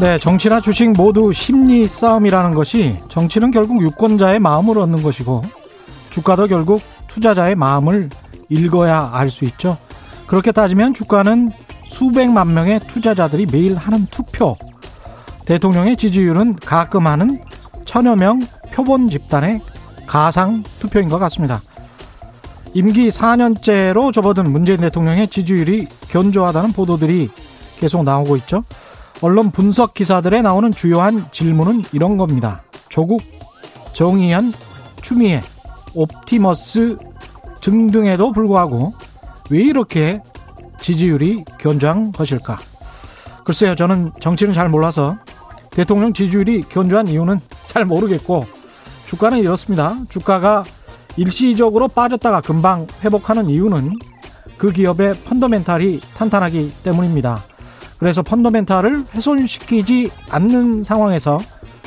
네, 정치나 주식 모두 심리 싸움이라는 것이 정치는 결국 유권자의 마음을 얻는 것이고 주가도 결국 투자자의 마음을 읽어야 알 수 있죠. 그렇게 따지면 주가는 수백만 명의 투자자들이 매일 하는 투표, 대통령의 지지율은 가끔 하는 천여 명 표본 집단의 가상 투표인 것 같습니다. 임기 4년째로 접어든 문재인 대통령의 지지율이 견조하다는 보도들이 계속 나오고 있죠. 언론 분석 기사들에 나오는 주요한 질문은 이런 겁니다. 조국, 정의연, 추미애, 옵티머스 등등에도 불구하고 왜 이렇게 지지율이 견조한 것일까? 글쎄요, 저는 정치는 잘 몰라서 대통령 지지율이 견조한 이유는 잘 모르겠고 주가는 이렇습니다. 주가가 일시적으로 빠졌다가 금방 회복하는 이유는 그 기업의 펀더멘탈이 탄탄하기 때문입니다. 그래서 펀더멘탈을 훼손시키지 않는 상황에서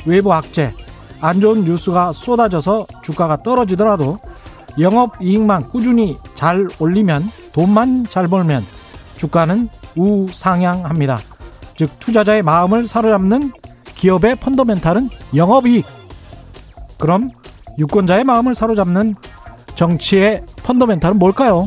외부 악재, 안 좋은 뉴스가 쏟아져서 주가가 떨어지더라도 영업 이익만 꾸준히 잘 올리면 돈만 잘 벌면 주가는 우상향합니다. 즉 투자자의 마음을 사로잡는 기업의 펀더멘탈은 영업 이익. 그럼 유권자의 마음을 사로잡는 정치의 펀더멘탈은 뭘까요?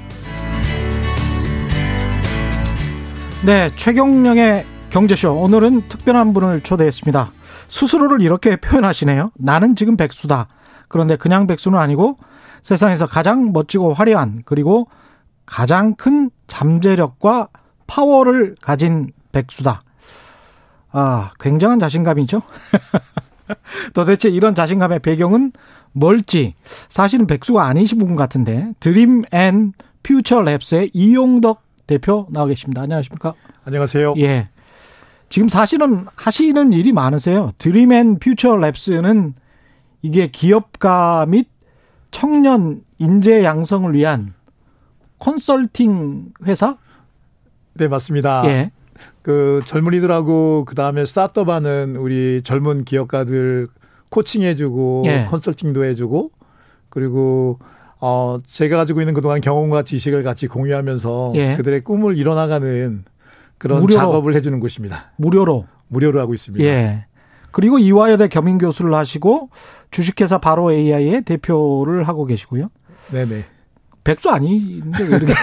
네, 최경령의 경제쇼. 오늘은 특별한 분을 초대했습니다. 스스로를 이렇게 표현하시네요. 나는 지금 백수다. 그런데 그냥 백수는 아니고 세상에서 가장 멋지고 화려한 그리고 가장 큰 잠재력과 파워를 가진 백수다. 아, 굉장한 자신감이죠. 도대체 이런 자신감의 배경은 뭘지 사실은 백수가 아니신 분 같은데 Dream and Future Labs의 이용덕 대표 나와 계십니다. 안녕하십니까? 안녕하세요. 예. 지금 사실은 하시는 일이 많으세요. Dream and Future Labs는 이게 기업가 및 청년 인재 양성을 위한 컨설팅 회사? 네, 맞습니다. 예. 그 젊은이들하고 그 다음에 스타트업하는 우리 젊은 기업가들 코칭해주고 예. 컨설팅도 해주고 그리고 어 제가 가지고 있는 그동안 경험과 지식을 같이 공유하면서 예. 그들의 꿈을 이뤄나가는 그런 무료로. 작업을 해주는 곳입니다. 무료로. 무료로 하고 있습니다. 예. 그리고 이화여대 겸임 교수를 하시고 주식회사 바로 AI의 대표를 하고 계시고요. 네네. 백수 아닌데 왜 이렇게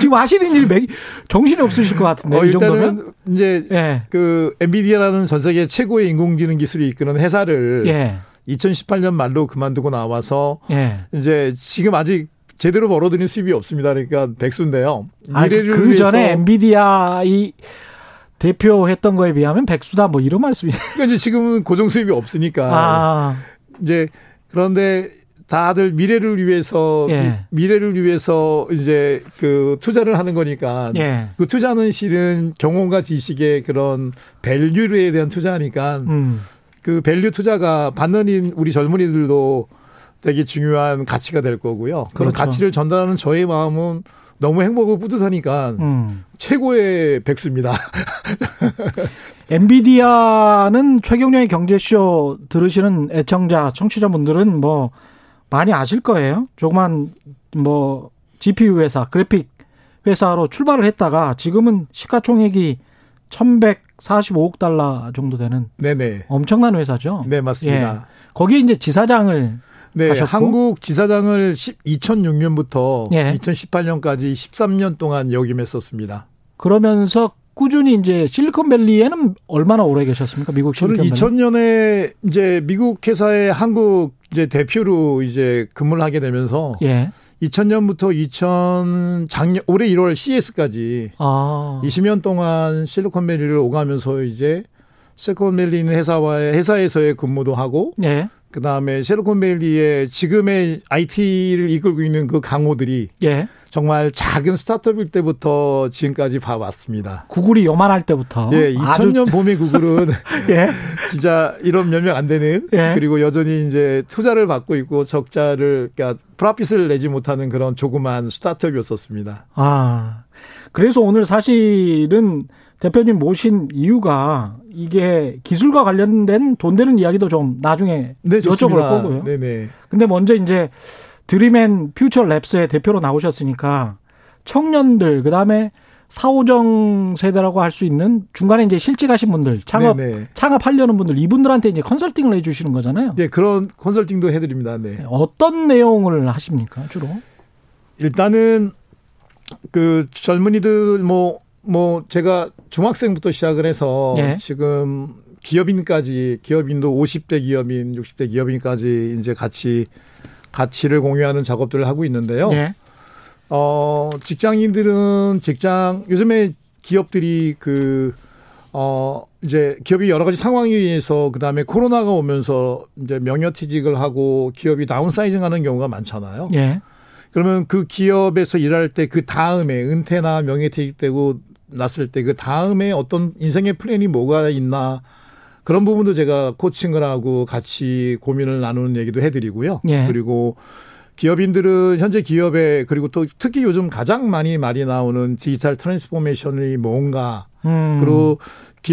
지금 하시는 일이 매- 정신이 없으실 것 같은데 어, 이 정도면 일단은 이제 예. 그 엔비디아라는 전 세계 최고의 인공지능 기술이 이끄는 회사를 예. 2018년 말로 그만두고 나와서 예. 이제 지금 아직 제대로 벌어들인 수입이 없습니다. 그러니까 백수인데요. 아, 그, 미래를 그 위해서 전에 엔비디아 이 대표했던 거에 비하면 백수다 뭐 이런 말씀이 그러니까 이제 지금은 고정 수입이 없으니까 아, 이제 그런데 다들 미래를 위해서 예. 미, 미래를 위해서 이제 그 투자를 하는 거니까 예. 그 투자는 실은 경험과 지식의 그런 value에 대한 투자니까 음. 그 value 투자가 받는 인- 우리 젊은이들도 되게 중요한 가치가 될 거고요. 그런 그렇죠. 가치를 전달하는 저의 마음은 너무 행복하고 뿌듯하니까 음. 최고의 백수입니다. 엔비디아는 최경련의 경제쇼 들으시는 애청자, 청취자분들은 뭐 많이 아실 거예요. 조그만 뭐 GPU 회사, 그래픽 회사로 출발을 했다가 지금은 시가총액이 1145억 달러 정도 되는 네네. 엄청난 회사죠. 네, 맞습니다. 거기에 이제 지사장을 네, 하셨고? 한국 지사장을 2006년부터 예. 2018년까지 13년 동안 역임했었습니다. 그러면서 꾸준히 이제 실리콘밸리에는 얼마나 오래 계셨습니까? 미국 저는 실리콘밸리. 2000년에 이제 미국 회사의 한국 이제 대표로 이제 근무를 하게 되면서 예. 2000년부터 2000 작년 올해 1월 CS까지 아. 20년 동안 실리콘밸리를 오가면서 이제 실리콘밸리 있는 회사와의 회사에서의 근무도 하고 예. 그다음에 실리콘밸리의 지금의 IT를 이끌고 있는 그 강호들이 예. 정말 작은 스타트업일 때부터 지금까지 봐왔습니다. 구글이 요만할 때부터. 예, 2000년 봄의 구글은 예. 진짜 이런 몇 명 안 되는 예. 그리고 여전히 이제 투자를 받고 있고 적자를 그러니까 프라핏을 내지 못하는 그런 조그만 스타트업이었었습니다. 아. 그래서 오늘 사실은 대표님 모신 이유가 이게 기술과 관련된 돈 되는 이야기도 좀 나중에 네, 여쭤볼. 거고요. 네네. 근데 먼저 이제 드림앤 퓨처 랩스의 대표로 나오셨으니까 청년들 그다음에 사오정 세대라고 할 수 있는 중간에 이제 실직하신 분들 창업 네네. 창업하려는 분들 이분들한테 이제 컨설팅을 해 주시는 거잖아요. 네, 그런 컨설팅도 해드립니다. 네. 어떤 내용을 하십니까 주로? 일단은 그 젊은이들 뭐, 뭐 제가 중학생부터 시작을 해서 예. 지금 기업인까지 기업인도 50대 기업인, 60대 기업인까지 이제 같이 가치를 공유하는 작업들을 하고 있는데요. 예. 어, 직장인들은 직장, 요즘에 기업들이 그, 어, 이제 기업이 여러 가지 상황에 의해서 그 다음에 코로나가 오면서 이제 명예퇴직을 하고 기업이 다운사이징 하는 경우가 많잖아요. 예. 그러면 그 기업에서 일할 때 그 다음에 은퇴나 명예퇴직되고 났을 때 그 다음에 어떤 인생의 플랜이 뭐가 있나 그런 부분도 제가 코칭을 하고 같이 고민을 나누는 얘기도 해드리고요. 예. 그리고 기업인들은 현재 기업에 그리고 또 특히 요즘 가장 많이 말이 나오는 digital transformation이 뭔가 음. 그리고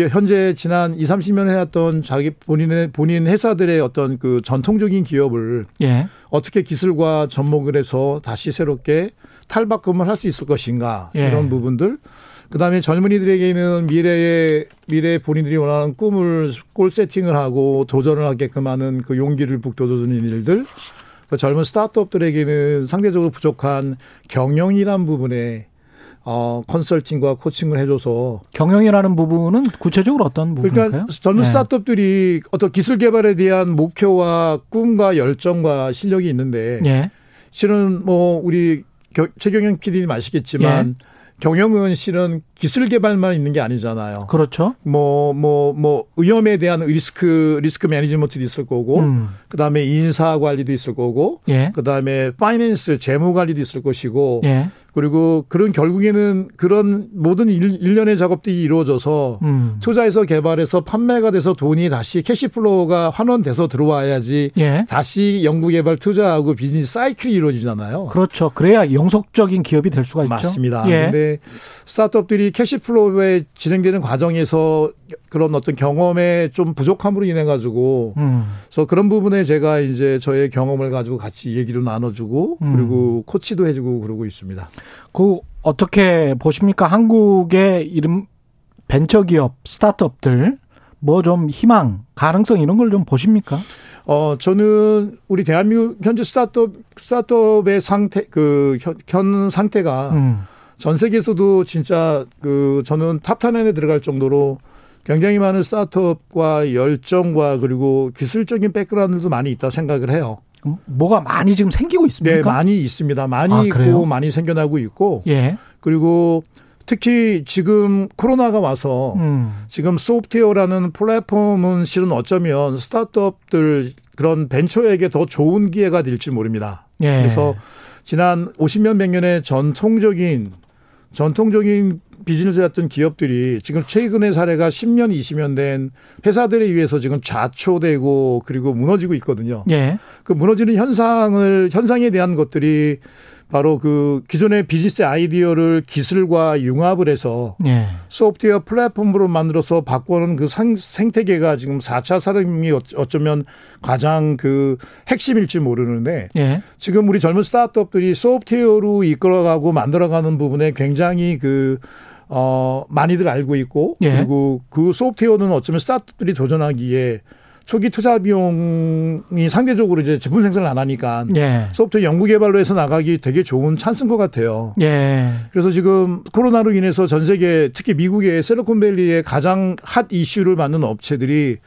현재 지난 2, 30년 해왔던 자기 본인의 본인 회사들의 어떤 그 전통적인 기업을 예. 어떻게 기술과 접목을 해서 다시 새롭게 탈바꿈을 할 수 있을 것인가 예. 이런 부분들 그다음에 젊은이들에게는 미래의 미래 본인들이 원하는 꿈을 골 세팅을 하고 도전을 하게끔 하는 그 용기를 북돋워주는 일들 그 젊은 스타트업들에게는 상대적으로 부족한 경영이란 부분에 어 컨설팅과 코칭을 해줘서 경영이라는 부분은 구체적으로 어떤 부분일까요? 그러니까 젊은 예. 스타트업들이 어떤 기술 개발에 대한 목표와 꿈과 열정과 실력이 있는데 예. 실은 뭐 우리 겨- 최경영 PD님 아시겠지만 예. 경영은 실은 기술 개발만 있는 게 아니잖아요. 그렇죠. 뭐 뭐 뭐 위험에 대한 risk risk management도 있을 거고 음. 그 다음에 인사 관리도 있을 거고 예. 그 다음에 finance 재무 관리도 있을 것이고 예. 그리고 그런 결국에는 그런 모든 일, 일련의 작업들이 이루어져서 음. 투자해서 개발해서 판매가 돼서 돈이 다시 cash flow가 환원돼서 들어와야지 예. 다시 연구개발 투자하고 비즈니스 사이클이 이루어지잖아요. 그렇죠. 그래야 영속적인 기업이 될 수가 있죠. 맞습니다. 예. 근데 스타트업들이 cash flow에 진행되는 과정에서 그런 어떤 경험에 좀 부족함으로 인해 가지고 음. 그래서 그런 부분에 제가 이제 저의 경험을 가지고 같이 얘기를 나눠주고 음. 그리고 코치도 해주고 그러고 있습니다. 그 어떻게 보십니까? 한국의 이름 벤처기업 스타트업들 뭐 좀 희망, 가능성 이런 걸 좀 보십니까? 어, 저는 우리 대한민국 현재 스타트업, 스타트업의 상태, 그, 현, 현 상태가 음. 전 세계에서도 진짜 그 저는 top 10에 들어갈 정도로 굉장히 많은 스타트업과 열정과 그리고 기술적인 background도 많이 있다 생각을 해요. 뭐가 많이 지금 생기고 있습니까? 네, 많이 있습니다. 많이 아, 있고 그래요? 많이 생겨나고 있고 예. 그리고 특히 지금 코로나가 와서 음. 지금 소프트웨어라는 플랫폼은 실은 어쩌면 스타트업들 그런 벤처에게 더 좋은 기회가 될지 모릅니다. 예. 그래서 지난 50년 100년의 전통적인 전통적인 비즈니스였던 기업들이 지금 최근의 사례가 10년 20년 된 회사들에 의해서 지금 좌초되고 그리고 무너지고 있거든요. 예. 그 무너지는 현상을 현상에 대한 것들이 바로 그 기존의 비즈니스 아이디어를 기술과 융합을 해서 예. 소프트웨어 플랫폼으로 만들어서 바꾸는 그 상, 생태계가 지금 4차 산업이 어쩌면 가장 그 핵심일지 모르는데 예. 지금 우리 젊은 스타트업들이 소프트웨어로 이끌어가고 만들어가는 부분에 굉장히 그, 어, 많이들 알고 있고 예. 그리고 그 소프트웨어는 어쩌면 스타트업들이 도전하기에 초기 투자 비용이 상대적으로 이제 제품 생산을 안 하니까 예. 소프트웨어 연구 개발로 해서 나가기 되게 좋은 찬스인 것 같아요. 예. 그래서 지금 코로나로 인해서 전 세계 특히 미국의 셀리콘밸리의 가장 핫 이슈를 받는 업체들이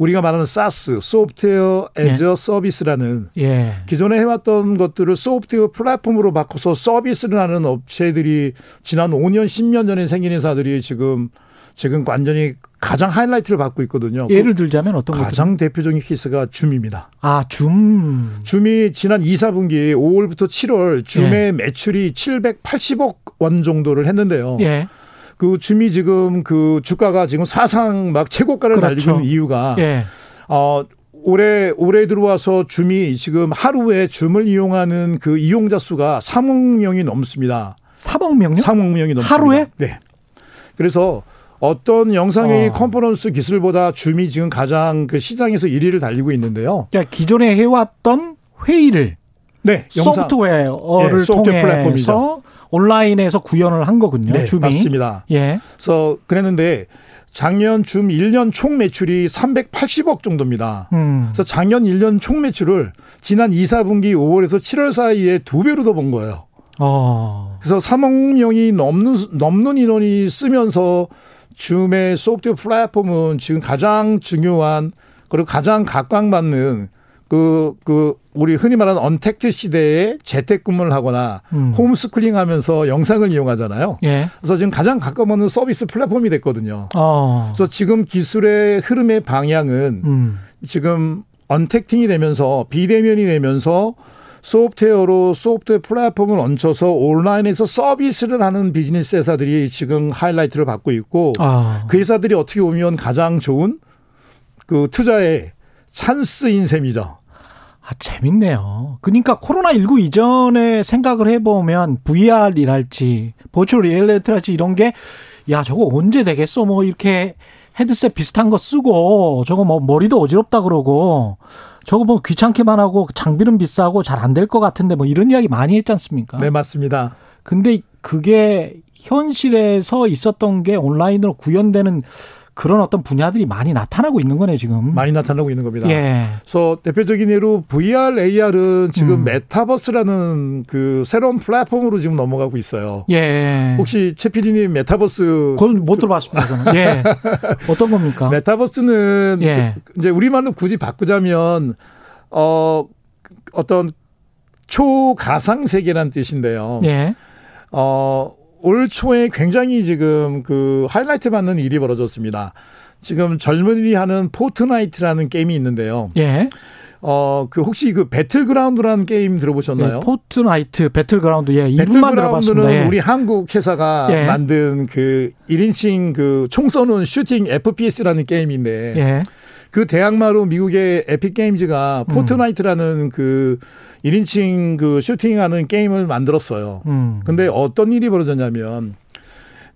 우리가 말하는 SaaS, Software as a Service라는 예. 기존에 해왔던 것들을 소프트웨어 플랫폼으로 바꿔서 서비스를 하는 업체들이 지난 5년, 10년 전에 생긴 회사들이 지금 지금 완전히 가장 하이라이트를 받고 있거든요. 예를 들자면 어떤 거 가장 대표적인 케이스가 줌입니다. 아, 줌. 줌이 지난 2, 4분기 5월부터 7월 줌의 예. 매출이 780억 원 정도를 했는데요. 예. 그 줌이 지금 그 주가가 지금 사상 막 최고가를 그렇죠. 달리고 있는 이유가 예. 어 올해 올해 들어와서 줌이 지금 하루에 줌을 이용하는 그 이용자 수가 3억 명이 넘습니다. 3억 명요? 3억 명이 넘습니다. 하루에? 네. 그래서 어떤 영상회의 어. 컨퍼런스 기술보다 줌이 지금 가장 그 시장에서 1위를 달리고 있는데요. 그러니까 기존에 해왔던 회의를 네, 소프트웨어를 네, 소프트웨어 통해서 플랫폼이죠. 온라인에서 구현을 한 거군요. 네, 줌이. 맞습니다. 예. 그래서 그랬는데 작년 줌 1년 총 매출이 380억 정도입니다. 음. 그래서 작년 1년 총 매출을 지난 2, 4분기 5월에서 7월 사이에 두 배로 더 본 거예요. 어. 그래서 3억 명이 넘는 넘는 인원이 쓰면서 줌의 소프트웨어 플랫폼은 지금 가장 중요한 그리고 가장 각광받는 그, 그, 우리 흔히 말하는 언택트 시대에 재택근무를 하거나 음. 홈스쿨링 하면서 영상을 이용하잖아요. 예. 그래서 지금 가장 가까운 서비스 플랫폼이 됐거든요. 어. 그래서 지금 기술의 흐름의 방향은 음. 지금 untacting이 되면서 비대면이 되면서 소프트웨어로 소프트웨어 플랫폼을 얹혀서 온라인에서 서비스를 하는 비즈니스 회사들이 지금 하이라이트를 받고 있고 아. 그 회사들이 어떻게 보면 가장 좋은 그 투자의 찬스인 셈이죠. 아, 재밌네요. 그러니까 코로나19 이전에 생각을 해보면 VR이랄지, virtual reality랄지 이런 게, 야, 저거 언제 되겠어? 뭐 이렇게 헤드셋 비슷한 거 쓰고, 저거 뭐 머리도 어지럽다 그러고, 저거 뭐 귀찮게만 하고 장비는 비싸고 잘 안 될 것 같은데 뭐 이런 이야기 많이 했지 않습니까? 네, 맞습니다. 근데 그게 현실에서 있었던 게 온라인으로 구현되는 그런 어떤 분야들이 많이 나타나고 있는 거네 지금. 많이 나타나고 있는 겁니다. 예. 그래서 대표적인 예로 VR, AR은 지금 음. 메타버스라는 그 새로운 플랫폼으로 지금 넘어가고 있어요. 예. 혹시 최 PD님 메타버스 그건 못 들어봤습니다. 저는. 예. 어떤 겁니까? 메타버스는 예. 그 이제 우리말로 굳이 바꾸자면 어 어떤 초가상 세계란 뜻인데요. 예. 어, 올 초에 굉장히 지금 그 하이라이트 받는 일이 벌어졌습니다. 지금 젊은이들이 하는 포트나이트라는 게임이 있는데요. 예. 어, 그 혹시 그 배틀그라운드라는 게임 들어보셨나요? 예, 포트나이트, 배틀그라운드, 예, 이름만 들어봤습니다. 예. 우리 한국 회사가 예. 만든 그 1인칭 그 총 쏘는 슈팅 FPS라는 게임인데 예. 그 대항마로 미국의 에픽 게임즈가 음. 포트나이트라는 그 1인칭 그 슈팅하는 게임을 만들었어요. 음. 근데 어떤 일이 벌어졌냐면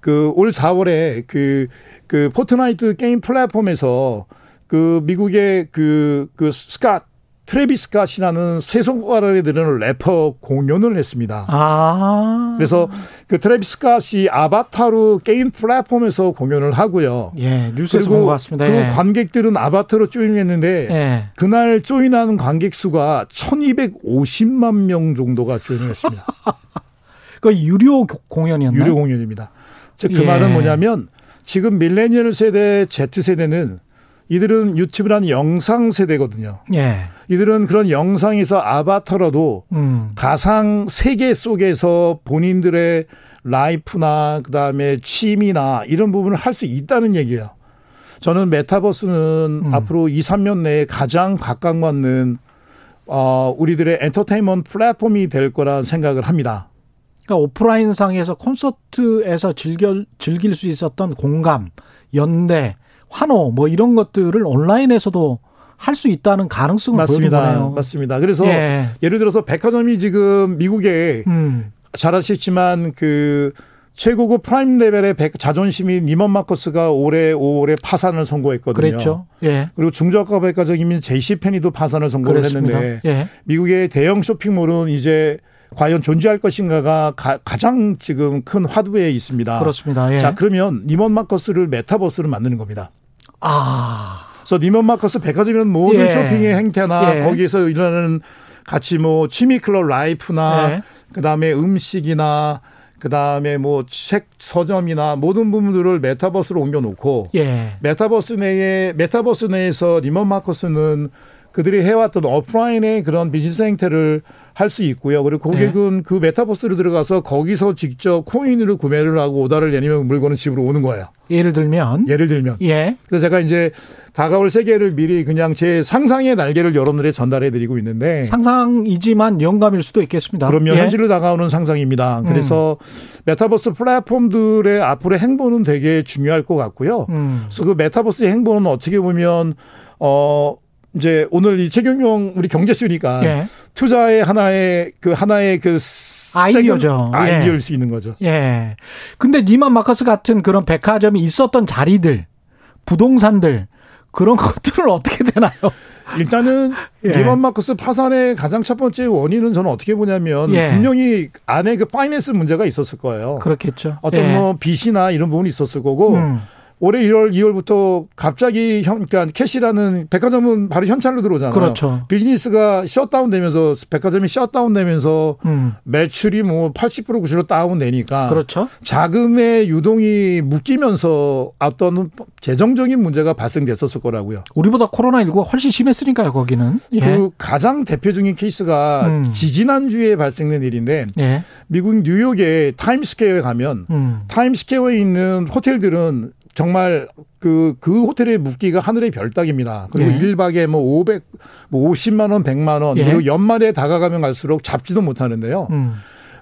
그 올 4월에 그, 그 포트나이트 게임 플랫폼에서 그 미국의 그, 그 스캇 트레비스 갓이라는 세손가락에 들은 래퍼 공연을 했습니다. 아. 그래서 그 트레비스 갓이 아바타로 게임 플랫폼에서 공연을 하고요. 예, 뉴스에서 본것 같습니다. 그 예. 관객들은 아바타로 조인했는데 예. 그날 조인하는 관객 수가 1250만 명 정도가 조인을 했습니다. 그 유료 공연이었나요? 유료 공연입니다. 즉그 예. 말은 뭐냐면 지금 밀레니얼 세대 Z 세대는 이들은 유튜브라는 영상 세대거든요. 예. 이들은 그런 영상에서 아바타로도 음. 가상 세계 속에서 본인들의 라이프나 그다음에 취미나 이런 부분을 할 수 있다는 얘기예요. 저는 메타버스는 음. 앞으로 2, 3년 내에 가장 각광받는 어 우리들의 엔터테인먼트 플랫폼이 될 거란 생각을 합니다. 그러니까 오프라인 상에서 콘서트에서 즐겨 즐길 수 있었던 공감, 연대, 환호 뭐 이런 것들을 온라인에서도 할 수 있다는 가능성을 맞습니다. 보여준 거네요. 맞습니다. 그래서 예. 를 들어서 백화점이 지금 미국에 음. 잘 아시지만 그 최고급 prime level의 백, 자존심이 니먼 마커스가 올해 5월에 파산을 선고했거든요. 그랬죠. 예. 그리고 중저가 백화점이면 JC 페니도 파산을 선고를 그랬습니다. 했는데 예. 미국의 대형 쇼핑몰은 이제 과연 존재할 것인가가 가, 장 지금 큰 화두에 있습니다. 그렇습니다. 예. 자 그러면 니먼 마커스를 메타버스를 만드는 겁니다. 아. 그래서 니먼 마커스 백화점이라는 모든 예. 쇼핑의 행태나 예. 거기에서 일어나는 같이 뭐 취미 club life나 예. 그다음에 음식이나 그다음에 뭐 책 서점이나 모든 부분들을 메타버스로 옮겨 놓고 예. 메타버스 내에 메타버스 내에서 니먼 마커스는 그들이 해왔던 오프라인의 그런 비즈니스 행태를 할 수 있고요. 그리고 고객은 네. 그 메타버스로 들어가서 거기서 직접 코인으로 구매를 하고 오다를 내리면 물건은 집으로 오는 거예요. 예를 들면 예를 들면 예. 그래서 제가 이제 다가올 세계를 미리 그냥 제 상상의 날개를 여러분들에 전달해 드리고 있는데 상상이지만 영감일 수도 있겠습니다. 그러면 예. 현실로 다가오는 상상입니다. 그래서 음. 메타버스 플랫폼들의 앞으로의 행보는 되게 중요할 것 같고요. 음. 그래서 그 메타버스의 행보는 어떻게 보면 어 이제 오늘 이 최경영 우리 경제쇼니까 예. 투자의 하나의 그 하나의 그 아이디어죠. 아이디어일 예. 수 있는 거죠. 예. 근데 니만 마커스 같은 그런 백화점이 있었던 자리들, 부동산들 그런 것들은 어떻게 되나요? 일단은 예. 니만 마커스 파산의 가장 첫 번째 원인은 저는 어떻게 보냐면 예. 분명히 안에 그 파이낸스 문제가 있었을 거예요. 그렇겠죠. 어떤 예. 뭐 빚이나 이런 부분이 있었을 거고 음. 올해 1월, 2월부터 갑자기 현, 그러니까 cash라는 백화점은 바로 현찰로 들어오잖아요. 그렇죠. 비즈니스가 셧다운 되면서 백화점이 셧다운 되면서 음. 매출이 뭐 80% 90% 다운 되니까 그렇죠. 자금의 유동이 묶이면서 어떤 재정적인 문제가 발생됐었을 거라고요. 우리보다 코로나19가 훨씬 심했으니까요, 거기는. 예. 그 가장 대표적인 케이스가 음. 지지난주에 발생된 일인데 예. 미국 뉴욕의 타임스퀘어에 가면 음. 타임스퀘어에 있는 호텔들은 정말 그, 그 호텔에 묵기가 하늘의 별 따기입니다. 그리고 예. 1박에 뭐 500, 뭐 50만 원, 100만 원, 예. 그리고 연말에 다가가면 갈수록 잡지도 못하는데요. 음.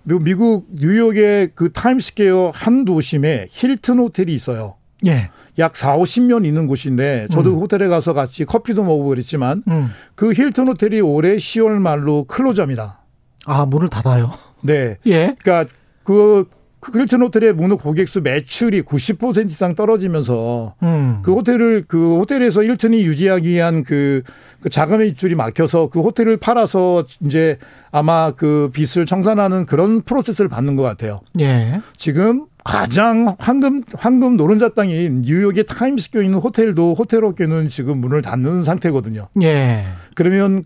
미국 뉴욕의 그 타임스퀘어 한 도심에 힐튼 호텔이 있어요. 예. 약 4, 50년 있는 곳인데 저도 음. 호텔에 가서 같이 커피도 먹고 그랬지만 음. 그 힐튼 호텔이 올해 10월 말로 closure입니다. 아, 문을 닫아요? 네. 예. 그러니까 그 힐튼 호텔의 문호 고객수 매출이 90% 이상 떨어지면서 음. 그 호텔을 그 호텔에서 힐튼이 유지하기 위한 그, 그 자금의 입줄이 막혀서 그 호텔을 팔아서 이제 아마 그 빚을 청산하는 그런 프로세스를 받는 것 같아요. 예. 지금 가장 황금 황금 노른자 땅인 뉴욕의 타임스퀘어 있는 호텔도 호텔 업계는 지금 문을 닫는 상태거든요. 예. 그러면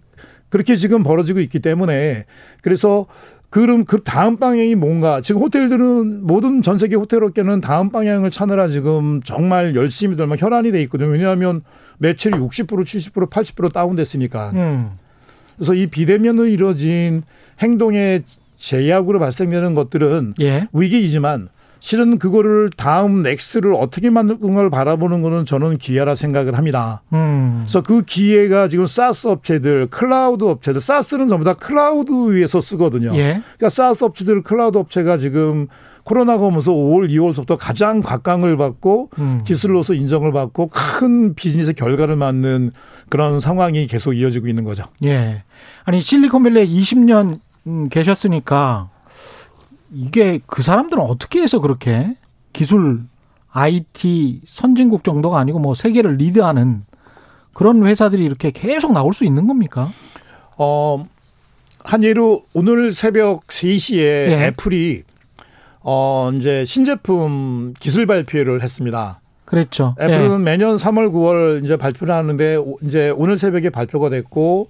그렇게 지금 벌어지고 있기 때문에 그래서 그럼 그 다음 방향이 뭔가 지금 호텔들은 모든 전 세계 호텔 업계는 다음 방향을 찾느라 지금 정말 열심히들 막 혈안이 돼 있거든요. 왜냐하면 매출이 60% 70% 80% 다운됐으니까. 음. 그래서 이 비대면으로 이루어진 행동의 제약으로 발생되는 것들은 예. 위기이지만 실은 그거를 다음 next를 어떻게 만들 건가를 바라보는 거는 저는 기회라 생각을 합니다. 음. 그래서 그 기회가 지금 SaaS 업체들, 클라우드 업체들, SaaS는 전부 다 클라우드 위에서 쓰거든요. 예. 그러니까 SaaS 업체들, 클라우드 업체가 지금 코로나가 오면서 5월, 2월부터 가장 각광을 받고 음. 기술로서 인정을 받고 큰 비즈니스 결과를 맞는 그런 상황이 계속 이어지고 있는 거죠. 예. 아니 실리콘밸리에 20년 계셨으니까 이게 그 사람들은 어떻게 해서 그렇게 기술 IT 선진국 정도가 아니고 뭐 세계를 리드하는 그런 회사들이 이렇게 계속 나올 수 있는 겁니까? 어, 한 예로 오늘 새벽 3시에 예. 애플이 어, 이제 신제품 기술 발표를 했습니다. 그랬죠. 애플은 예. 매년 3월, 9월 이제 발표를 하는데 이제 오늘 새벽에 발표가 됐고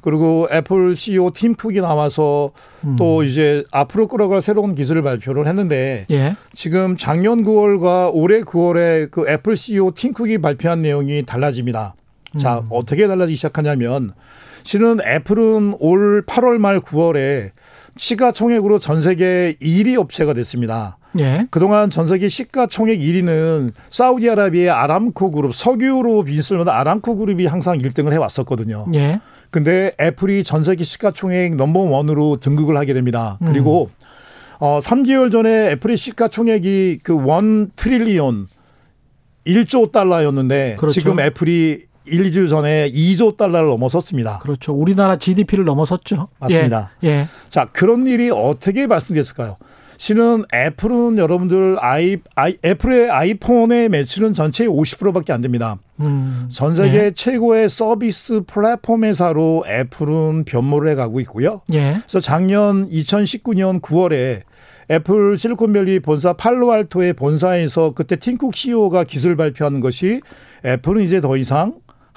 그리고 애플 CEO 팀 쿡이 나와서 음. 또 이제 앞으로 끌어갈 새로운 기술을 발표를 했는데 예. 지금 작년 9월과 올해 9월에 그 애플 CEO 팀 쿡이 발표한 내용이 달라집니다. 음. 자, 어떻게 달라지기 시작하냐면 실은 애플은 올 8월 말 9월에 시가총액으로 전 세계 1위 업체가 됐습니다. 예. 그동안 전 세계 시가총액 1위는 사우디아라비아의 아람코 그룹, 석유로 받는 아람코 그룹이 항상 1등을 해왔었거든요. 예. 근데 애플이 전 세계 시가총액 넘버 원으로 등극을 하게 됩니다. 그리고 음. 어 3개월 전에 애플의 시가총액이 그 원 트릴리온 1조 달러였는데 그렇죠. 지금 애플이 1, 2주 전에 2조 달러를 넘어섰습니다. 그렇죠. 우리나라 GDP를 넘어섰죠. 맞습니다. 예. 예. 자, 그런 일이 어떻게 발생됐을까요? 실은 애플은 여러분들 아이, 아이 애플의 아이폰의 매출은 전체의 50%밖에 안 됩니다. 음, 전 세계 예. 최고의 서비스 플랫폼 회사로 애플은 변모를 해가고 있고요. 예. 그래서 작년 2019년 9월에 애플 실리콘밸리 본사 팔로알토의 본사에서 그때 팀쿡 CEO가 기술 발표한 것이 애플은 이제 더 이상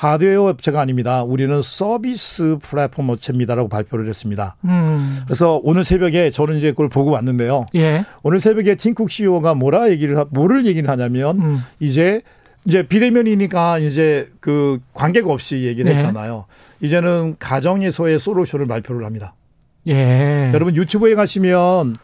하드웨어 업체가 아닙니다. 우리는 서비스 플랫폼 업체입니다라고 발표를 했습니다. 음. 그래서 오늘 새벽에 저는 이제 그걸 보고 왔는데요. 예. 오늘 새벽에 팀쿡 CEO가 뭐라 얘기를 뭐를 얘기를 하냐면 음. 이제 이제 비대면이니까 이제 그 관계가 없이 얘기를 네. 했잖아요. 이제는 가정에서의 솔루션을 발표를 합니다. 예. 여러분 유튜브에 가시면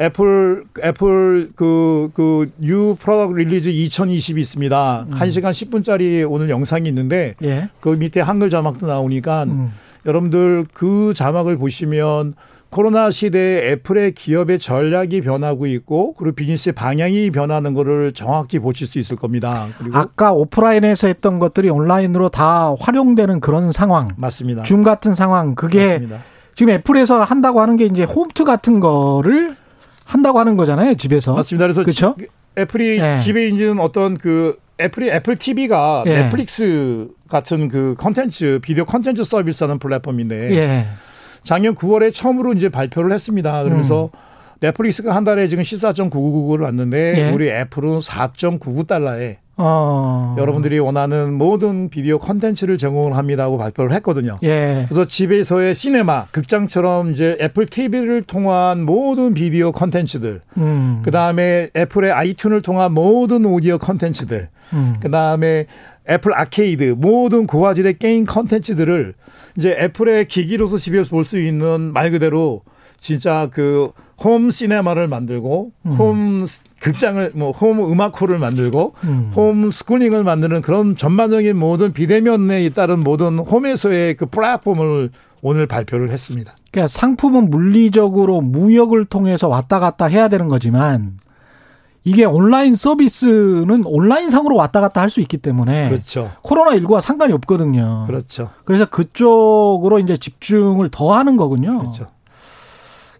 애플 애플 그그 new product release 2020이 있습니다. 음. 1시간 10분짜리 오늘 영상이 있는데 예. 그 밑에 한글 자막도 나오니까 음. 여러분들 그 자막을 보시면 코로나 시대에 애플의 기업의 전략이 변하고 있고 그리고 비즈니스의 방향이 변하는 거를 정확히 보실 수 있을 겁니다. 그리고 아까 오프라인에서 했던 것들이 온라인으로 다 활용되는 그런 상황. 맞습니다. 줌 같은 상황. 그게 맞습니다. 지금 애플에서 한다고 하는 게 이제 홈트 같은 거를 한다고 하는 거잖아요, 집에서. 맞습니다. 그래서? 지- 애플이 예. 집에 있는 어떤 그 애플이 애플 TV가 예. 넷플릭스 같은 그 컨텐츠 비디오 컨텐츠 서비스하는 플랫폼인데 예. 작년 9월에 처음으로 이제 발표를 했습니다. 그러면서 음. 넷플릭스가 한 달에 지금 14.9999를 받는데 예. 우리 애플은 4.99달러에 어. 여러분들이 원하는 모든 비디오 컨텐츠를 제공을 합니다고 발표를 했거든요. 예. 그래서 집에서의 시네마, 극장처럼 이제 애플 TV를 통한 모든 비디오 컨텐츠들, 음. 그 다음에 애플의 아이튠을 통한 모든 오디오 컨텐츠들, 음. 그 다음에 애플 아케이드 모든 고화질의 게임 컨텐츠들을 이제 애플의 기기로서 집에서 볼 수 있는 말 그대로 진짜 그 홈 시네마를 만들고 음. 홈 극장을 뭐홈 음악홀을 만들고 음. 홈 스크린을 만드는 그런 전반적인 모든 비대면에 따른 모든 홈에서의 그 플랫폼을 오늘 발표를 했습니다. 그러니까 상품은 물리적으로 무역을 통해서 왔다 갔다 해야 되는 거지만 이게 온라인 서비스는 온라인 상으로 왔다 갔다 할 수 있기 때문에 그렇죠. 코로나 19와 상관이 없거든요. 그렇죠. 그래서 그쪽으로 이제 집중을 더 하는 거군요. 그렇죠.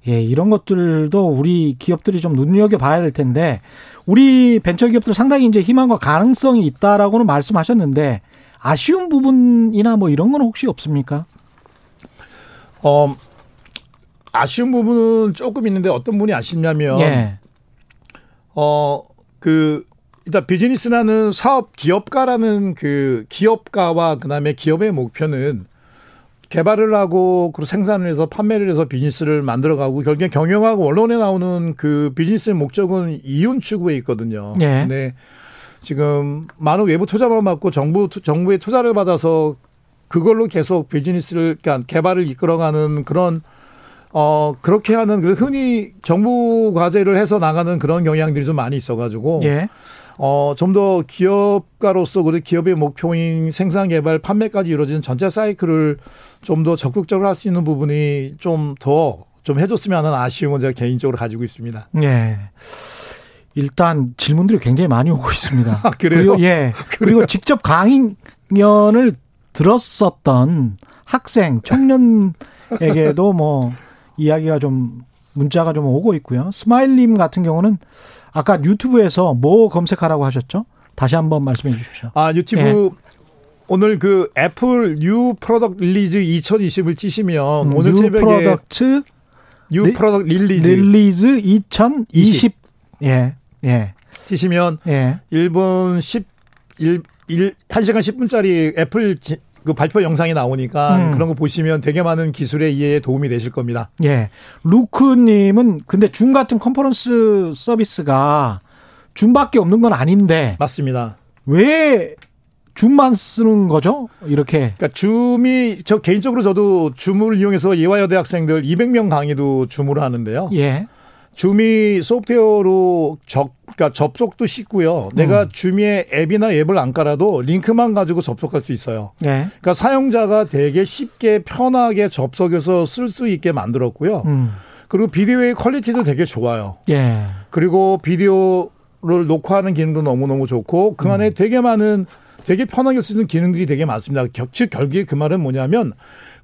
예, 이런 것들도 우리 기업들이 좀 눈여겨 봐야 될 텐데 우리 벤처 기업들 상당히 이제 희망과 가능성이 있다라고는 말씀하셨는데 아쉬운 부분이나 뭐 이런 건 혹시 없습니까? 어, 아쉬운 부분은 조금 있는데 어떤 부분이 아쉽냐면 예. 어, 그, 일단 비즈니스라는 사업 기업가라는 그 기업가와 그다음에 기업의 목표는 개발을 하고 그리고 생산을 해서 판매를 해서 비즈니스를 만들어가고 결국에 경영하고 언론에 나오는 그 비즈니스의 목적은 이윤 추구에 있거든요. 예. 근데 지금 많은 외부 투자만 받고 정부 투- 정부의 투자를 받아서 그걸로 계속 비즈니스를 그러니까 개발을 이끌어가는 그런 어 그렇게 하는 그 흔히 정부 과제를 해서 나가는 그런 경향들이 좀 많이 있어가지고 예. 어좀 더 기업가로서 그 기업의 목표인 생산 개발 판매까지 이루어지는 전체 사이클을 좀 더 적극적으로 할 수 있는 부분이 좀더좀 해줬으면 하는 아쉬움은 제가 개인적으로 가지고 있습니다. 예. 일단 질문들이 굉장히 많이 오고 있습니다. 아, 그래요? 그리고 예. 그리고 직접 강연을 들었었던 학생, 청년에게도 뭐 이야기가 좀 문자가 좀 오고 있고요. 스마일님 같은 경우는 아까 유튜브에서 뭐 검색하라고 하셨죠? 다시 한번 말씀해 주십시오. 아 유튜브 예. 오늘 그 애플 new product release 2020을 치시면 음, 오늘 new 새벽에 product new re- product release release 2020. 예. 예. 치시면 예. 1분 10, 1, 1, 1시간 10분짜리 애플 지- 그 발표 영상이 나오니까 음. 그런 거 보시면 되게 많은 기술의 이해에 도움이 되실 겁니다. 예. 루크님은 근데 줌 같은 컨퍼런스 서비스가 줌밖에 없는 건 아닌데 맞습니다. 왜 줌만 쓰는 거죠? 이렇게. 그러니까 줌이 저 개인적으로 저도 줌을 이용해서 예화여대 학생들 200명 강의도 줌으로 하는데요. 예. 줌이 소프트웨어로 접, 그러니까 접속도 쉽고요. 내가 줌의 앱이나 앱을 안 깔아도 링크만 가지고 접속할 수 있어요. 예. 그러니까 사용자가 되게 쉽게 편하게 접속해서 쓸 수 있게 만들었고요. 음. 그리고 비디오의 quality도 되게 좋아요. 예. 그리고 비디오를 녹화하는 기능도 너무너무 좋고 그 안에 되게 많은 되게 편하게 쓰는 기능들이 되게 많습니다. 격- 즉 결국에 그 말은 뭐냐면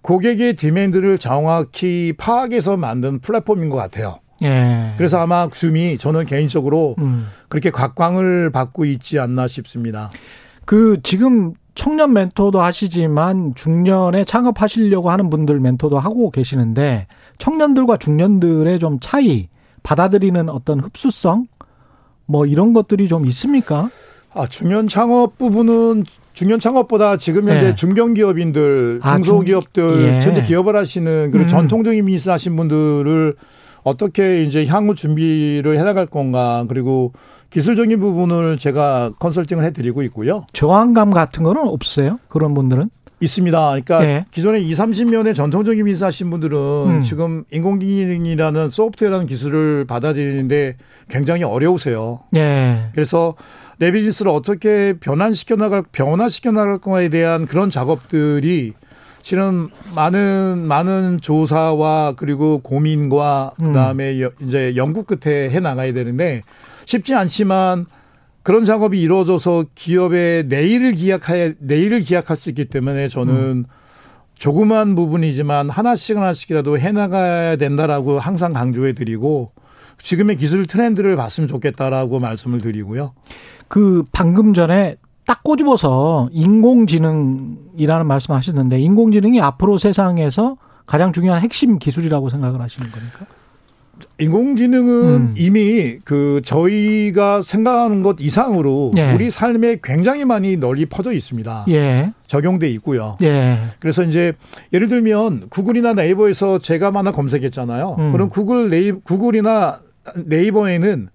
고객의 디맨드를 정확히 파악해서 만든 플랫폼인 것 같아요. 예. 그래서 아마 줌이 저는 개인적으로 음. 그렇게 각광을 받고 있지 않나 싶습니다. 그 지금 청년 멘토도 하시지만 중년에 창업하시려고 하는 분들 멘토도 하고 계시는데 청년들과 중년들의 좀 차이, 받아들이는 어떤 흡수성 뭐 이런 것들이 좀 있습니까? 아, 중년 창업 부분은 중년 창업보다 지금 현재 예. 중견 기업인들, 아, 중- 중소기업들, 예. 현재 기업을 하시는 그리고 음. 전통적인 비즈니스 하신 분들을 어떻게 이제 향후 준비를 해 나갈 건가 그리고 기술적인 부분을 제가 컨설팅을 해 드리고 있고요. 저항감 같은 거는 없어요? 그런 분들은? 있습니다. 그러니까 예. 기존에 2, 30년의 전통적인 비즈니스 하신 분들은 음. 지금 인공지능이라는 소프트웨어라는 기술을 받아들이는데 굉장히 어려우세요. 예. 그래서 내 비즈니스를 어떻게 변환시켜 나갈 변화시켜 나갈 거에 대한 그런 작업들이 실은 많은 많은 조사와 그리고 고민과 음. 그다음에 여- 이제 연구 끝에 해 나가야 되는데 쉽지 않지만 그런 작업이 이루어져서 기업의 내일을 기약해 내일을 기약할 수 있기 때문에 저는 음. 조그만 부분이지만 하나씩 하나씩이라도 해 나가야 된다라고 항상 강조해 드리고 지금의 기술 트렌드를 봤으면 좋겠다라고 말씀을 드리고요. 그 방금 전에 딱 꼬집어서 인공지능이라는 말씀 하셨는데 인공지능이 앞으로 세상에서 가장 중요한 핵심 기술이라고 생각을 하시는 겁니까? 인공지능은 음. 이미 그 저희가 생각하는 것 이상으로 예. 우리 삶에 굉장히 많이 널리 퍼져 있습니다. 예. 적용돼 있고요. 예. 그래서 이제 예를 들면 구글이나 네이버에서 제가 하나 검색했잖아요. 음. 그럼 구글 네이 구글이나 네이버에는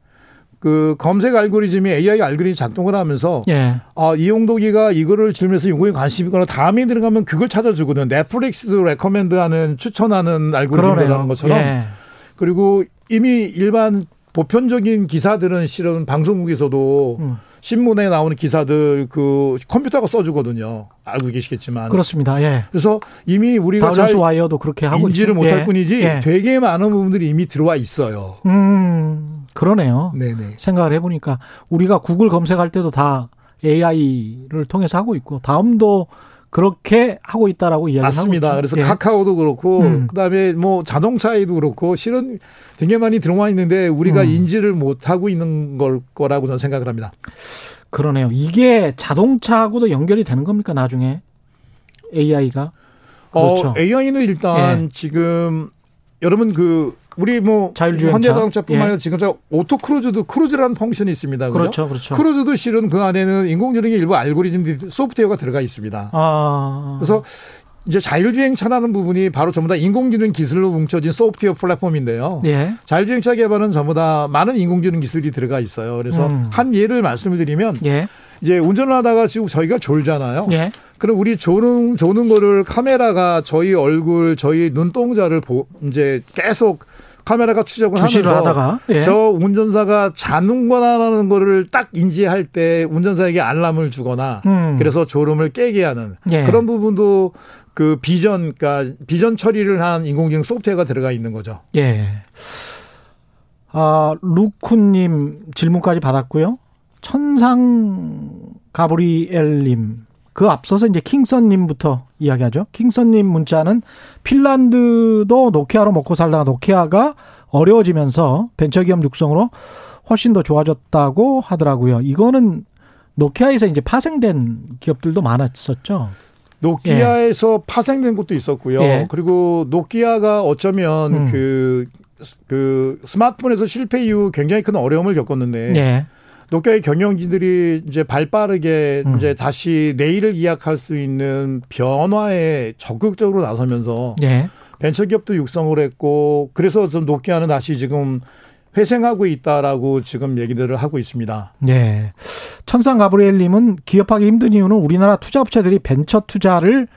그 검색 알고리즘이 AI 알고리즘이 작동을 하면서 예. 아, 이용도기가 이거를 질문해서 이거에 관심이 있거나 다음에 들어가면 그걸 찾아주거든. 넷플릭스도 레커멘드하는 추천하는 알고리즘이라는. 것처럼 예. 그리고 이미 일반 보편적인 기사들은 실은 방송국에서도 음. 신문에 나오는 기사들 그 컴퓨터가 써주거든요. 알고 계시겠지만. 그렇습니다. 예. 그래서 이미 우리가 잘 와이어도 그렇게 하고 인지를. 못할 예. 뿐이지 예. 되게 많은 부분들이 이미 들어와 있어요. 음. 그러네요. 네네. 생각을 해보니까 우리가 구글 검색할 때도 다 AI를 통해서 하고 있고 다음도 그렇게 하고 있다라고 이야기하고 맞습니다. 있죠. 그래서 예. 카카오도 그렇고 음. 그다음에 뭐 자동차에도 그렇고 실은 되게 많이 들어와 있는데 우리가 음. 인지를 못 하고 있는 걸 거라고 저는 생각을 합니다. 그러네요. 이게 자동차하고도 연결이 되는 겁니까 나중에 AI가? 그렇죠. 어, AI는 일단 예. 지금 여러분 그 우리 뭐 자율주행차. 현대자동차뿐만 예. 아니라 지금 저 auto cruise도 cruise라는 function이 있습니다. 그죠? 그렇죠, 그렇죠. cruise도 실은 그 안에는 인공지능의 일부 알고리즘 소프트웨어가 들어가 있습니다. 아, 그래서 이제 자율주행차라는 부분이 바로 전부 다 인공지능 기술로 뭉쳐진 소프트웨어 플랫폼인데요. 예, 자율주행차 개발은 전부 다 많은 인공지능 기술이 들어가 있어요. 그래서 음. 한 예를 말씀을 드리면 예, 이제 운전을 하다가 지금 저희가 졸잖아요. 예, 그럼 우리 조는 조는 거를 카메라가 저희 얼굴, 저희 눈동자를 보, 이제 계속 카메라가 추적을 하면서 예. 저 운전사가 자는거나라는 거를 딱 인지할 때 운전사에게 알람을 주거나 음. 그래서 졸음을 깨게 하는 예. 그런 부분도 그 비전, 그러니까 비전 처리를 한 인공지능 소프트웨어가 들어가 있는 거죠. 예. 아, 루쿠님 질문까지 받았고요. 천상 가브리엘님. 그 앞서서 이제 킹선님부터 이야기하죠. 킹선님 문자는 핀란드도 노키아로 먹고 살다가 노키아가 어려워지면서 벤처기업 육성으로 훨씬 더 좋아졌다고 하더라고요. 이거는 노키아에서 이제 파생된 기업들도 많았었죠. 노키아에서 파생된 것도 있었고요. 예. 그리고 노키아가 어쩌면 음. 그, 그 스마트폰에서 실패 이후 굉장히 큰 어려움을 겪었는데 예. 노키아의 경영진들이 이제 발 빠르게 음. 이제 다시 내일을 기약할 수 있는 변화에 적극적으로 나서면서 예. 벤처기업도 육성을 했고 그래서 좀 노키아는 다시 지금 회생하고 있다라고 지금 얘기들을 하고 있습니다. 네. 천상 가브리엘님은 기업하기 힘든 이유는 우리나라 투자업체들이 벤처 투자를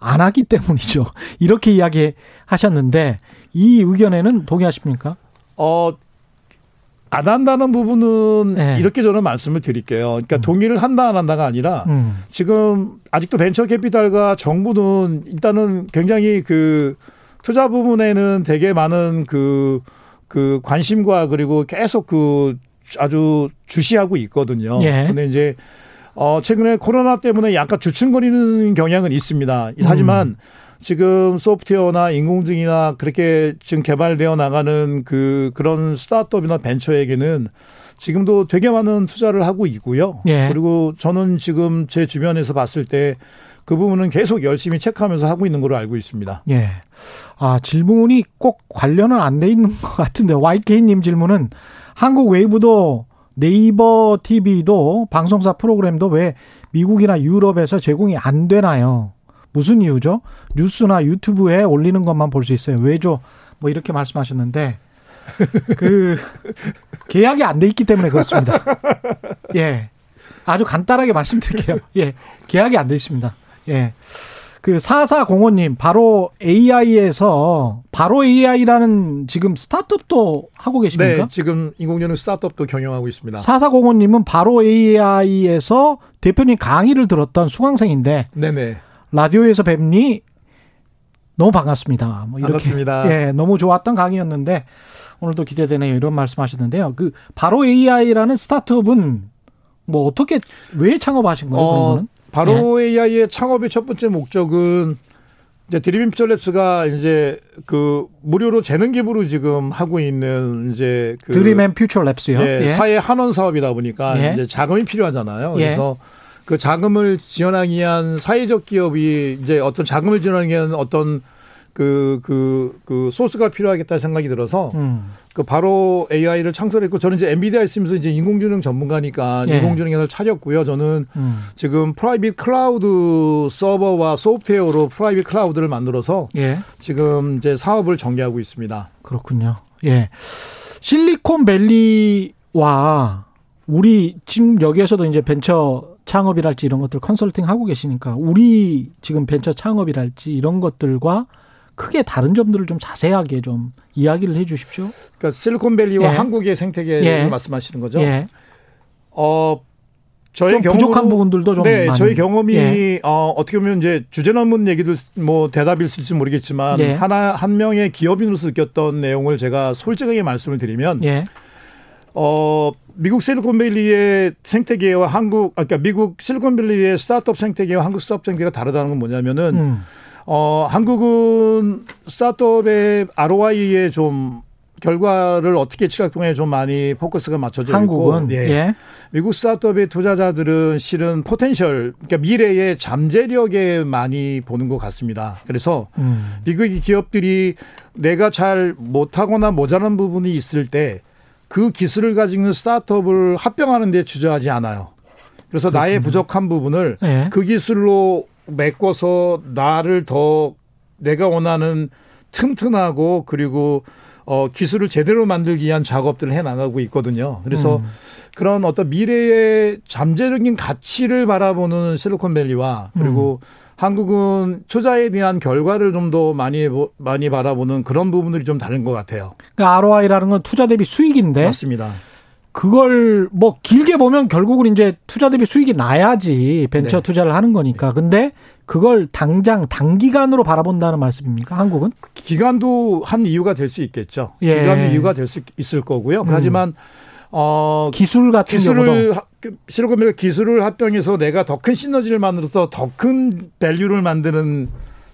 안 하기 때문이죠. 이렇게 이야기하셨는데 이 의견에는 동의하십니까? 어, 안 한다는 부분은 네. 이렇게 저는 말씀을 드릴게요. 그러니까 동의를 한다 안 한다가 아니라 음. 지금 아직도 벤처 캐피탈과 정부는 일단은 굉장히 그 투자 부분에는 되게 많은 그, 그 관심과 그리고 계속 그 아주 주시하고 있거든요. 예. 근데 이제 어, 최근에 코로나 때문에 약간 주춤거리는 경향은 있습니다. 하지만 지금 소프트웨어나 인공지능이나 그렇게 지금 개발되어 나가는 그 그런 스타트업이나 벤처에게는 지금도 되게 많은 투자를 하고 있고요. 예. 그리고 저는 지금 제 주변에서 봤을 때 그 부분은 계속 열심히 체크하면서 하고 있는 걸로 알고 있습니다. 예. 아, 질문이 꼭 관련은 안 돼 있는 것 같은데, YK님 질문은 한국 웨이브도 네이버 TV도 방송사 프로그램도 왜 미국이나 유럽에서 제공이 안 되나요? 무슨 이유죠? 뉴스나 유튜브에 올리는 것만 볼 수 있어요. 왜죠? 뭐 이렇게 말씀하셨는데, 그 계약이 안 돼 있기 때문에 그렇습니다. 예. 아주 간단하게 말씀드릴게요. 예. 계약이 안 돼 있습니다. 예. 그 4405님, 바로 AI에서, 바로 AI라는 지금 스타트업도 하고 계십니까? 네, 지금 인공지능 스타트업도 경영하고 있습니다. 4405님은 바로 AI에서 대표님 강의를 들었던 수강생인데, 네네. 라디오에서 뵙니 너무 반갑습니다. 뭐 이렇게. 반갑습니다. 예, 너무 좋았던 강의였는데, 오늘도 기대되네요. 이런 말씀 하시는데요. 그, 바로 AI라는 스타트업은 뭐 어떻게, 왜 창업하신 거예요? 어? 바로 AI의 창업의 첫 번째 목적은 이제 Dream and Future Labs가 이제 그 무료로 재능 기부로 지금 하고 있는 이제 그 Dream and Future Labs요. 예, 예. 사회 환원 사업이다 보니까 예. 이제 자금이 필요하잖아요. 예. 그래서 그 자금을 지원하기 위한 사회적 기업이 이제 어떤 자금을 지원하기 위한 어떤 그, 그, 그 소스가 필요하겠다 생각이 들어서 음. 그 바로 AI를 창설했고 저는 이제 엔비디아 있으면서 이제 인공지능 전문가니까 예. 인공지능에서 차렸고요. 저는 음. 지금 private cloud 서버와 소프트웨어로 private cloud를 만들어서 예. 지금 이제 사업을 전개하고 있습니다. 그렇군요. 예. 실리콘밸리와 우리 지금 여기에서도 이제 벤처 창업이랄지 이런 것들 컨설팅 하고 계시니까 우리 지금 벤처 창업이랄지 이런 것들과 크게 다른 점들을 좀 자세하게 좀 이야기를 해 주십시오. 그러니까 실리콘밸리와 예. 한국의 생태계를 예. 말씀하시는 거죠. 예. 어 저희 좀 경험으로 부족한 부분들도 좀 네, 많이. 저희 경험이 예. 어 어떻게 보면 이제 주제 논문 얘기도 뭐 대답이 있을지 모르겠지만 예. 하나 한 명의 기업인으로서 느꼈던 내용을 제가 솔직하게 말씀을 드리면 예. 어 미국 실리콘밸리의 생태계와 한국 아까 그러니까 미국 실리콘밸리의 스타트업 생태계와 한국 스타트업 생태계가 다르다는 건 뭐냐면은 음. 어 한국은 스타트업의 ROI에 좀 결과를 어떻게 취할 동에 좀 많이 포커스가 맞춰져 한국은 있고 예. 미국 스타트업의 투자자들은 실은 potential 그러니까 미래의 잠재력에 많이 보는 것 같습니다. 그래서 음. 미국의 기업들이 내가 잘 못하거나 모자란 부분이 있을 때 그 기술을 가지고 있는 스타트업을 합병하는 데 주저하지 않아요. 그래서 나의 부족한 부분을 예. 그 기술로 메꿔서 나를 더 내가 원하는 튼튼하고 그리고 어 기술을 제대로 만들기 위한 작업들을 해 나가고 있거든요. 그래서 음. 그런 어떤 미래의 잠재적인 가치를 바라보는 실리콘밸리와 그리고 한국은 투자에 대한 결과를 좀 더 많이 보- 많이 바라보는 그런 부분들이 좀 다른 것 같아요. 그러니까 ROI라는 건 투자 대비 수익인데 맞습니다. 그걸 뭐 길게 보면 결국은 이제 투자 대비 수익이 나야지 벤처 네. 투자를 하는 거니까. 근데 그걸 당장 단기간으로 바라본다는 말씀입니까? 한국은? 기간도 한 이유가 될 수 있겠죠. 예. 기간도 이유가 될 수 있을 거고요. 하지만 어 기술 같은 경우도 기술을 하- 실리 콘밸리 기술을 합병해서 내가 더 큰 시너지를 만들어서 더 큰 밸류를 만드는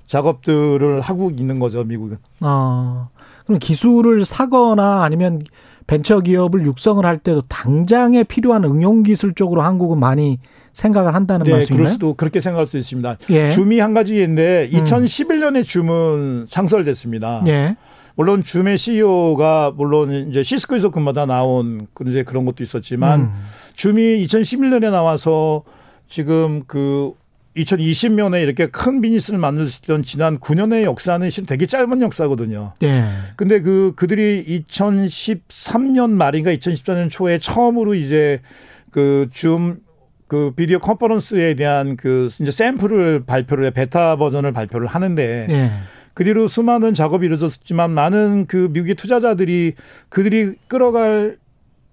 작업들을 하고 있는 거죠, 미국은. 어, 그럼 기술을 사거나 아니면 벤처 기업을 육성을 할 때도 당장에 필요한 응용 기술 쪽으로 한국은 많이 생각을 한다는 네, 그럴 말씀이나요? 수도 그렇게 생각할 수 있습니다. 예. 줌이 한 가지인데 음. 2011년에 줌은 창설됐습니다. 예. 물론 줌의 CEO가 물론 이제 시스코에서 근무하다 나온 그 이제 그런 것도 있었지만 음. 줌이 2011년에 나와서 지금 그 2020년에 이렇게 큰 비즈니스를 만들 수 있던 지난 9년의 역사는 실은 되게 짧은 역사거든요. 예. 근데 그 그들이 2013년 말인가 2014년 초에 처음으로 이제 그줌그 비디오 컨퍼런스에 대한 그 이제 샘플을 발표를 해 베타 버전을 발표를 하는데 예. 그 뒤로 수많은 작업이 이루어졌지만 많은 그 미국의 투자자들이 그들이 끌어갈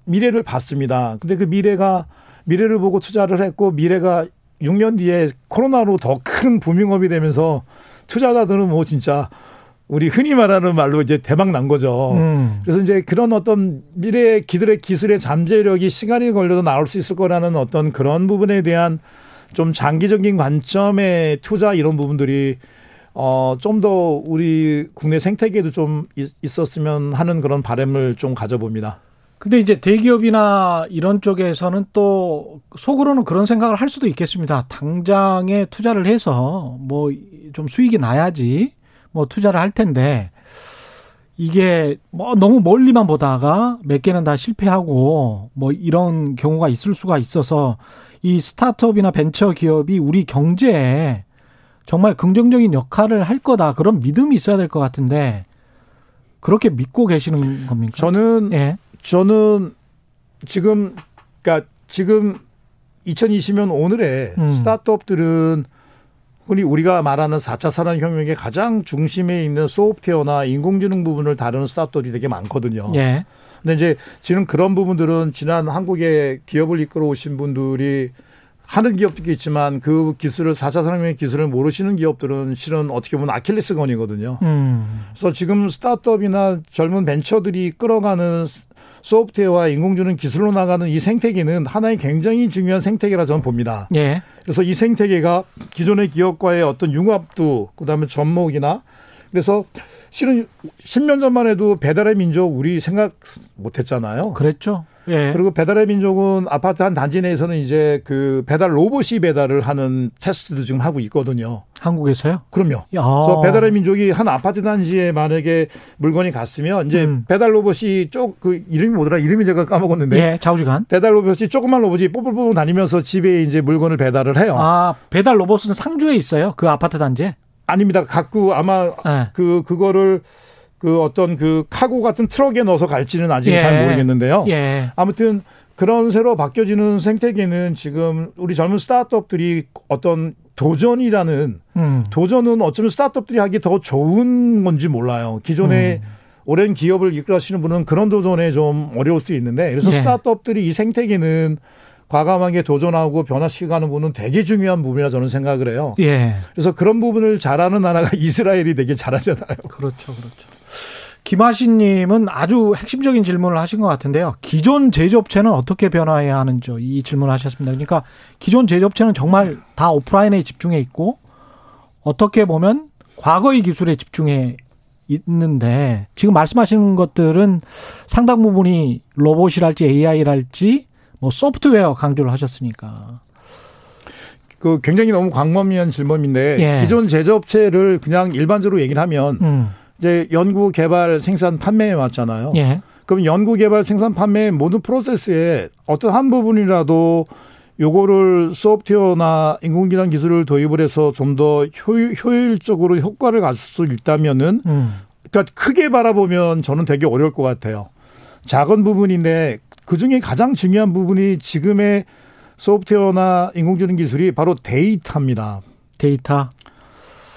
미래를 봤습니다. 근데 그 미래가 미래를 보고 투자를 했고 미래가 6년 뒤에 코로나로 더 큰 부밍업이 되면서 투자자들은 뭐 진짜 우리 흔히 말하는 말로 이제 대박 난 거죠. 음. 그래서 이제 그런 어떤 미래의 기들의 기술의 잠재력이 시간이 걸려도 나올 수 있을 거라는 어떤 그런 부분에 대한 좀 장기적인 관점의 투자 이런 부분들이 어, 좀 더 우리 국내 생태계도 좀 있- 있었으면 하는 그런 바람을 좀 가져봅니다. 근데 이제 대기업이나 이런 쪽에서는 또 속으로는 그런 생각을 할 수도 있겠습니다. 당장에 투자를 해서 뭐 좀 수익이 나야지 뭐 투자를 할 텐데 이게 뭐 너무 멀리만 보다가 몇 개는 다 실패하고 뭐 이런 경우가 있을 수가 있어서 이 스타트업이나 벤처 기업이 우리 경제에 정말 긍정적인 역할을 할 거다 그런 믿음이 있어야 될 것 같은데 그렇게 믿고 계시는 겁니까? 저는 예. 저는 지금 그러니까 지금 2020년 오늘의 음. 스타트업들은 흔히 우리가 말하는 4차 산업혁명의 가장 중심에 있는 소프트웨어나 인공지능 부분을 다루는 스타트업이 되게 많거든요. 예. 근데 이제 지금 그런 부분들은 지난 한국의 기업을 이끌어 오신 분들이 하는 기업도 있지만 그 기술을 4차 산업혁명 기술을 모르시는 기업들은 실은 어떻게 보면 아킬레스건이거든요. 음. 그래서 지금 스타트업이나 젊은 벤처들이 끌어가는 소프트웨어와 인공지능 기술로 나가는 이 생태계는 하나의 굉장히 중요한 생태계라 저는 봅니다. 예. 그래서 이 생태계가 기존의 기업과의 어떤 융합도 그다음에 접목이나 그래서 실은 10년 전만 해도 배달의 민족 우리 생각 못 했잖아요. 그랬죠. 예. 그리고 배달의 민족은 아파트 한 단지 내에서는 이제 그 배달 로봇이 배달을 하는 테스트도 지금 하고 있거든요. 한국에서요? 그럼요. 야. 그래서 배달의 민족이 한 아파트 단지에 만약에 물건이 갔으면 이제 음. 배달 로봇이 쪽 그 이름이 뭐더라 이름이 제가 까먹었는데 예, 좌우지간. 배달 로봇이 조그만 로봇이 뽀뽀뽀 다니면서 집에 이제 물건을 배달을 해요. 아, 배달 로봇은 상주에 있어요. 그 아파트 단지에. 아닙니다. 갖고 아마 예. 그 그거를 그 어떤 그 카고 같은 트럭에 넣어서 갈지는 아직 예. 잘 모르겠는데요. 예. 아무튼 그런 새로 바뀌어지는 생태계는 지금 우리 젊은 스타트업들이 어떤 도전이라는 음. 도전은 어쩌면 스타트업들이 하기 더 좋은 건지 몰라요. 기존에 음. 오랜 기업을 이끌어시는 분은 그런 도전에 좀 어려울 수 있는데 그래서 예. 스타트업들이 이 생태계는 과감하게 도전하고 변화시켜가는 부분은 되게 중요한 부분이라 저는 생각을 해요. 예. 그래서 그런 부분을 잘하는 나라가 이스라엘이 되게 잘하잖아요. 그렇죠, 그렇죠. 김하신님은 아주 핵심적인 질문을 하신 것 같은데요. 기존 제조업체는 어떻게 변화해야 하는지 이 질문을 하셨습니다. 그러니까 기존 제조업체는 정말 다 오프라인에 집중해 있고 어떻게 보면 과거의 기술에 집중해 있는데 지금 말씀하시는 것들은 상당 부분이 로봇이랄지 AI랄지 뭐 소프트웨어 강조를 하셨으니까. 그 굉장히 너무 광범위한 질문인데 예. 기존 제조업체를 그냥 일반적으로 얘기를 하면 음. 이제 연구, 개발, 생산, 판매에 왔잖아요. 예. 그럼 연구, 개발, 생산, 판매 모든 프로세스에 어떤 한 부분이라도 요거를 소프트웨어나 인공지능 기술을 도입을 해서 좀 더 효율적으로 효과를 가질 수 있다면은 음. 그러니까 크게 바라보면 저는 되게 어려울 것 같아요. 작은 부분인데 그 중에 가장 중요한 부분이 지금의 소프트웨어나 인공지능 기술이 바로 데이터입니다. 데이터.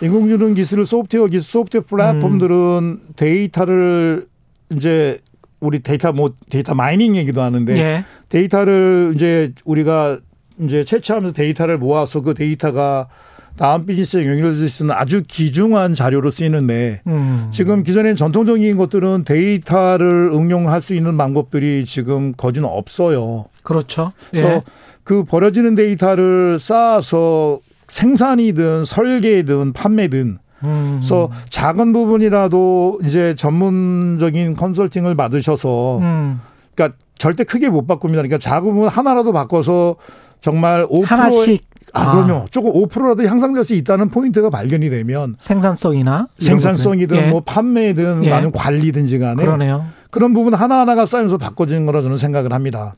인공지능 기술, 소프트웨어 기술, 소프트웨어 플랫폼들은 데이터를 이제 우리 데이터 뭐 data mining 얘기도 하는데 예. 데이터를 이제 우리가 이제 채취하면서 데이터를 모아서 그 데이터가 다음 비즈니스에 연결될 수 있는 아주 귀중한 자료로 쓰이는데 음. 지금 기존엔 전통적인 것들은 데이터를 응용할 수 있는 방법들이 지금 거진 없어요. 그렇죠. 그래서 예. 그 버려지는 데이터를 쌓아서 생산이든 설계든 판매든 음. 그래서 작은 부분이라도 이제 전문적인 컨설팅을 받으셔서 음. 그러니까 절대 크게 못 바꿉니다. 그러니까 작은 부분 하나라도 바꿔서 정말 5% 하나씩 아, 아. 그럼요. 조금 5%라도 향상될 수 있다는 포인트가 발견이 되면 생산성이나 생산성이든. 예. 뭐 판매든 예. 아니면 관리든지 간에 그러네요. 그런 부분 하나하나가 쌓이면서 바꿔지는 거라 저는 생각을 합니다.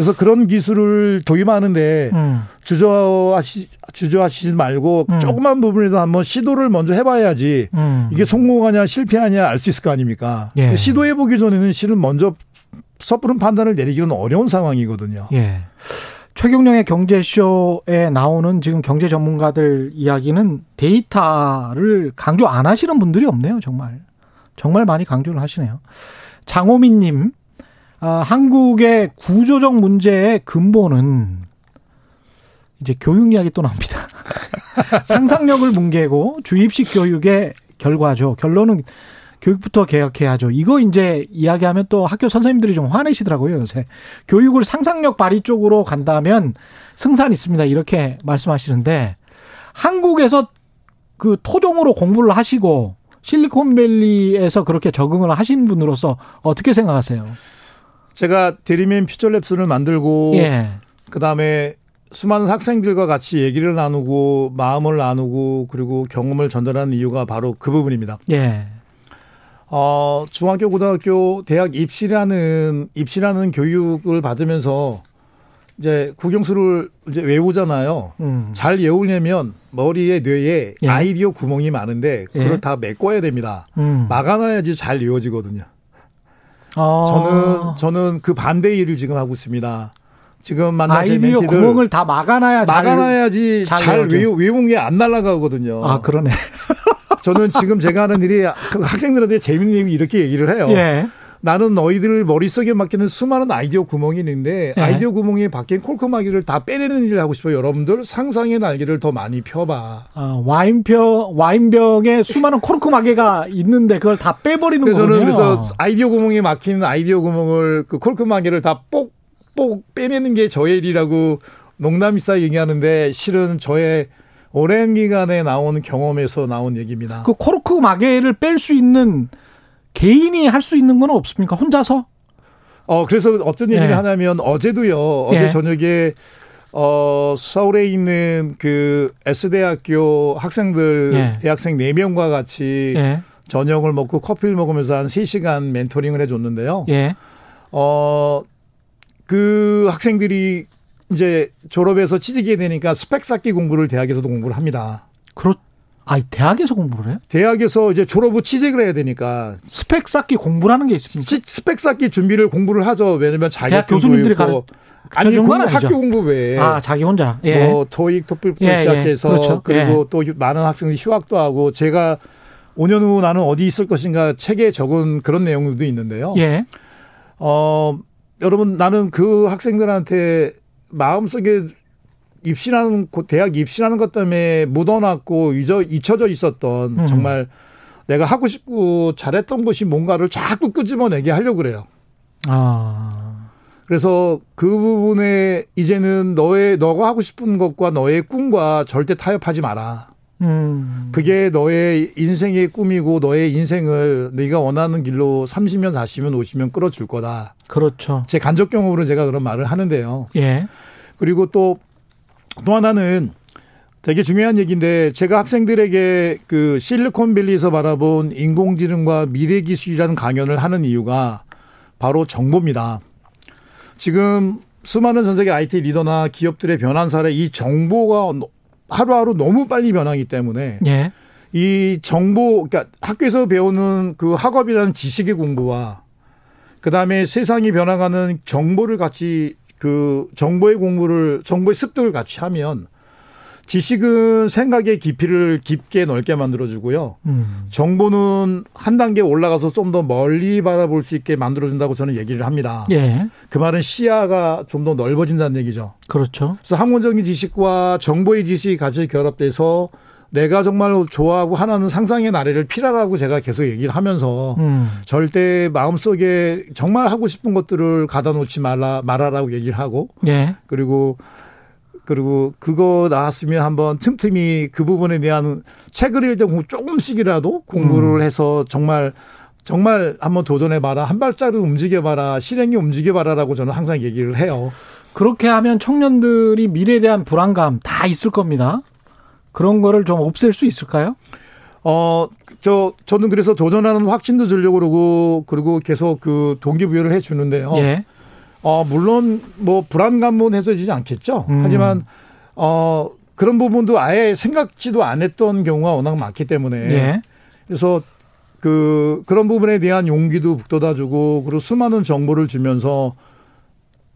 그래서 그런 기술을 도입하는데 음. 주저하시, 주저하시지 말고 음. 조그만 부분에도 한번 시도를 먼저 해봐야지 음. 이게 성공하냐 실패하냐 알 수 있을 거 아닙니까? 예. 시도해 보기 전에는 실은 먼저 섣부른 판단을 내리기는 어려운 상황이거든요. 예. 최경령의 경제쇼에 나오는 지금 경제 전문가들 이야기는 데이터를 강조 안 하시는 분들이 없네요, 정말. 정말 많이 강조를 하시네요. 장호민님, 아, 한국의 구조적 문제의 근본은 이제 교육 이야기 또 나옵니다. 상상력을 뭉개고 주입식 교육의 결과죠. 결론은 교육부터 개혁해야죠. 이거 이제 이야기하면 또 학교 선생님들이 좀 화내시더라고요, 요새. 교육을 상상력 발휘 쪽으로 간다면 승산 있습니다. 이렇게 말씀하시는데 한국에서 그 토종으로 공부를 하시고 실리콘밸리에서 그렇게 적응을 하신 분으로서 어떻게 생각하세요? 제가 대리맨 퓨처랩스를 만들고 예. 그다음에 수많은 학생들과 같이 얘기를 나누고 마음을 나누고 그리고 경험을 전달하는 이유가 바로 그 부분입니다. 예. 어, 중학교, 고등학교, 대학 입시라는 입시라는 교육을 받으면서 이제 국영수를 이제 외우잖아요. 음. 잘 외우려면 머리에 뇌에 예. 아이디어 구멍이 많은데 그걸 예. 다 메꿔야 됩니다. 음. 막아놔야지 잘 외워지거든요. 아. 저는 저는 그 반대 일을 지금 하고 있습니다. 지금 만난 제 아이디어 구멍을 다 막아놔야 잘- 막아놔야지 잘 잘. 외우, 외운 게 안 날아가거든요. 아 그러네. 저는 지금 제가 하는 일이 그 학생들한테 재밌는 얘기 이렇게 얘기를 해요. 예. 나는 너희들 머릿속에 막히는 수많은 아이디어 구멍이 있는데 예. 아이디어 구멍에 박힌 콜크마개를 다 빼내는 일을 하고 싶어요. 여러분들 상상의 날개를 더 많이 펴봐. 아, 와인병 와인병에 수많은 코르크 마개가 있는데 그걸 다 빼버리는 거군요. 저는 그래서 아이디어 구멍에 막힌 아이디어 구멍을 그 콜크마개를 다 뽁뽁 빼내는 게 저의 일이라고 농담 삼아 얘기하는데 실은 저의 오랜 기간에 나온 경험에서 나온 얘기입니다. 그 코르크 마개를 뺄 수 있는 개인이 할 수 있는 건 없습니까? 혼자서? 어, 그래서 어떤 얘기를 예. 하냐면 어제도요, 어제 예. 저녁에 어, 서울에 있는 그 S대학교 학생들, 예. 대학생 4명과 같이 예. 저녁을 먹고 커피를 먹으면서 한 3시간 멘토링을 해줬는데요. 예. 어, 그 학생들이 이제 졸업해서 취직이 되니까 스펙 쌓기 공부를 대학에서도 공부를 합니다. 그렇 아, 대학에서 공부를 해요? 대학에서 이제 졸업 후 취직을 해야 되니까 스펙 쌓기 공부라는 게 있습니까? 치- 스펙 쌓기 준비를 공부를 하죠. 왜냐면 자격 대학 교수님들이. 가르쳐 아니 공부. 학교 공부 외에 아, 자기 혼자. 예. 뭐 토익, 토플부터 예, 예. 시작해서 그렇죠. 그리고 예. 또 많은 학생들이 휴학도 하고 제가 5년 후 나는 어디 있을 것인가 책에 적은 그런 내용들도 있는데요. 예. 어, 여러분 나는 그 학생들한테 마음속에 입시라는 고- 대학 입시라는 것 때문에 묻어놨고 잊어 잊혀져 있었던 음. 정말 내가 하고 싶고 잘했던 것이 뭔가를 자꾸 끄집어내게 하려고 그래요. 아. 그래서 그 부분에 이제는 너의 너가 하고 싶은 것과 너의 꿈과 절대 타협하지 마라. 음. 그게 너의 인생의 꿈이고 너의 인생을 네가 원하는 길로 30년, 40년, 50년 끌어줄 거다. 그렇죠. 제 간접 경험으로 제가 그런 말을 하는데요. 예. 그리고 또, 또 하나는 되게 중요한 얘기인데 제가 학생들에게 그 실리콘밸리에서 바라본 인공지능과 미래 기술이라는 강연을 하는 이유가 바로 정보입니다. 지금 수많은 전 세계 IT 리더나 기업들의 변한 사례 이 정보가 하루하루 너무 빨리 변하기 때문에 예. 이 정보, 그러니까 학교에서 배우는 그 학업이라는 지식의 공부와 그 다음에 세상이 변화가는 정보를 같이 그 정보의 공부를, 정보의 습득을 같이 하면 지식은 생각의 깊이를 깊게 넓게 만들어주고요. 음. 정보는 한 단계 올라가서 좀 더 멀리 바라볼 수 있게 만들어준다고 저는 얘기를 합니다. 예. 그 말은 시야가 좀 더 넓어진다는 얘기죠. 그렇죠. 그래서 학문적인 지식과 정보의 지식이 같이 결합돼서 내가 정말 좋아하고 하나는 상상의 나래를 피라라고 제가 계속 얘기를 하면서 음. 절대 마음속에 정말 하고 싶은 것들을 가다 놓지 말라 말아라고 얘기를 하고 예. 그리고 그리고 그거 나왔으면 한번 틈틈이 그 부분에 대한 책을 읽을 때 조금씩이라도 공부를 해서 정말 정말 한번 도전해 봐라 한 발자국 움직여 봐라 실행에 움직여 봐라라고 저는 항상 얘기를 해요. 그렇게 하면 청년들이 미래에 대한 불안감 다 있을 겁니다. 그런 거를 좀 없앨 수 있을까요? 어, 저, 저는 그래서 도전하는 확신도 주려고 그러고, 그리고 계속 그 동기부여를 해 주는데요. 예. 어, 물론 뭐 불안감은 해소되지 않겠죠. 음. 하지만, 어, 그런 부분도 아예 생각지도 안 했던 경우가 워낙 많기 때문에. 예. 그래서 그, 그런 부분에 대한 용기도 북돋아주고, 그리고 수많은 정보를 주면서,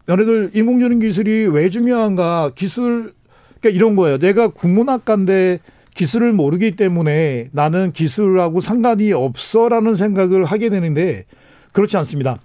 너네들 인공지능 기술이 왜 중요한가, 기술, 그러니까 이런 거예요. 내가 국문학과인데 기술을 모르기 때문에 나는 기술하고 상관이 없어라는 생각을 하게 되는데 그렇지 않습니다.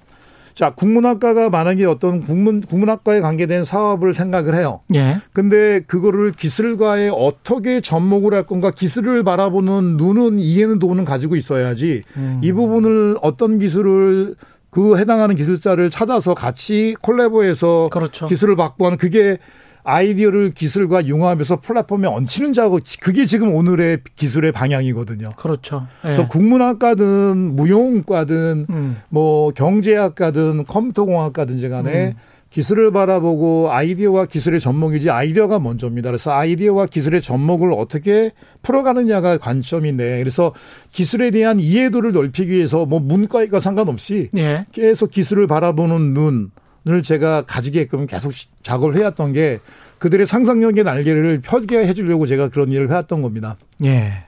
자, 국문학과가 만약에 어떤 국문, 국문학과에 관계된 사업을 생각을 해요. 예. 근데 그거를 기술과에 어떻게 접목을 할 건가 기술을 바라보는 눈은 이해는 도는 가지고 있어야지 음. 이 부분을 어떤 기술을 그 해당하는 기술자를 찾아서 같이 콜라보해서 그렇죠. 기술을 확보하는 그게 아이디어를 기술과 융합해서 플랫폼에 얹히는 작업 그게 지금 오늘의 기술의 방향이거든요. 그렇죠. 예. 그래서 국문학과든 무용과든 음. 뭐 경제학과든 컴퓨터공학과든지 간에 음. 기술을 바라보고 아이디어와 기술의 접목이지 아이디어가 먼저입니다. 그래서 아이디어와 기술의 접목을 어떻게 풀어가느냐가 관점인데 그래서 기술에 대한 이해도를 넓히기 위해서 뭐 문과이과 상관없이 예. 계속 기술을 바라보는 눈 을 제가 가지게끔 계속 작업을 해왔던 게 그들의 상상력의 날개를 펴게 해주려고 제가 그런 일을 해왔던 겁니다. 예.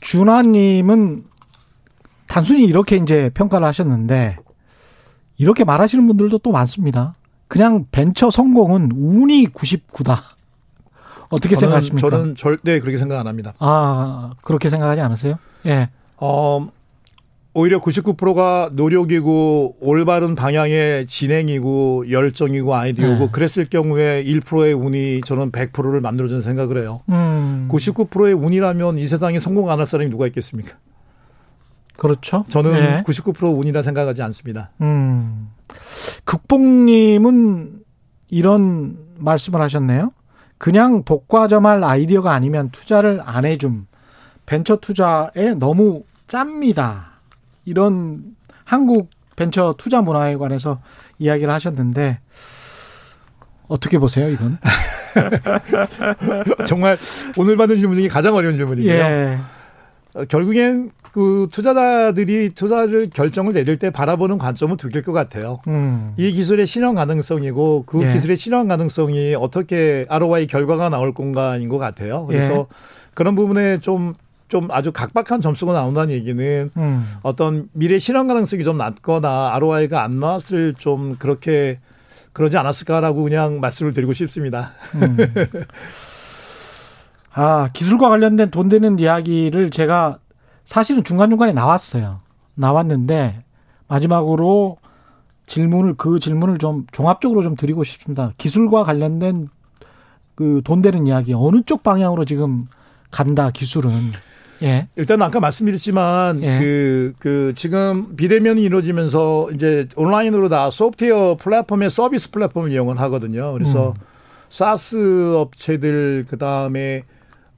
준하님은 단순히 이렇게 이제 평가를 하셨는데 이렇게 말하시는 분들도 또 많습니다. 그냥 벤처 성공은 운이 99다. 어떻게 저는, 생각하십니까? 저는 절대 그렇게 생각 안 합니다. 아, 그렇게 생각하지 않으세요? 예. 어, 오히려 99%가 노력이고 올바른 방향의 진행이고 열정이고 아이디어고 네. 그랬을 경우에 1%의 운이 저는 100%를 만들어주는 생각을 해요. 음. 99%의 운이라면 이 세상에 성공 안 할 사람이 누가 있겠습니까? 그렇죠. 저는 예. 99% 운이라 생각하지 않습니다. 음. 극봉님은 이런 말씀을 하셨네요. 그냥 독과점할 아이디어가 아니면 투자를 안 해줌. 벤처 투자에 너무 짭니다. 이런 한국 벤처 투자 문화에 관해서 이야기를 하셨는데 어떻게 보세요, 이건? 정말 오늘 받은 질문 중에 가장 어려운 질문이고요. 예. 어, 결국엔 그 투자자들이 투자를 결정을 내릴 때 바라보는 관점은 두 개일 것 같아요. 음. 이 기술의 실현 가능성이고 그 예. 기술의 실현 가능성이 어떻게 ROI 결과가 나올 건가인 것 같아요. 그래서 예. 그런 부분에 좀, 좀 아주 각박한 점수가 나온다는 얘기는 음. 어떤 미래 실현 가능성이 좀 낮거나 ROI가 안 나왔을 좀 그렇게 그러지 않았을까라고 그냥 말씀을 드리고 싶습니다. 음. 아, 기술과 관련된 돈 되는 이야기를 제가 사실은 중간중간에 나왔어요. 나왔는데 마지막으로 질문을 그 질문을 좀 종합적으로 좀 드리고 싶습니다. 기술과 관련된 그 돈 되는 이야기 어느 쪽 방향으로 지금 간다 기술은 예. 일단 아까 말씀드렸지만 예. 그, 그 지금 비대면이 이루어지면서 이제 온라인으로 다 소프트웨어 플랫폼의 서비스 플랫폼을 이용을 하거든요. 그래서 음. SaaS 업체들 그 다음에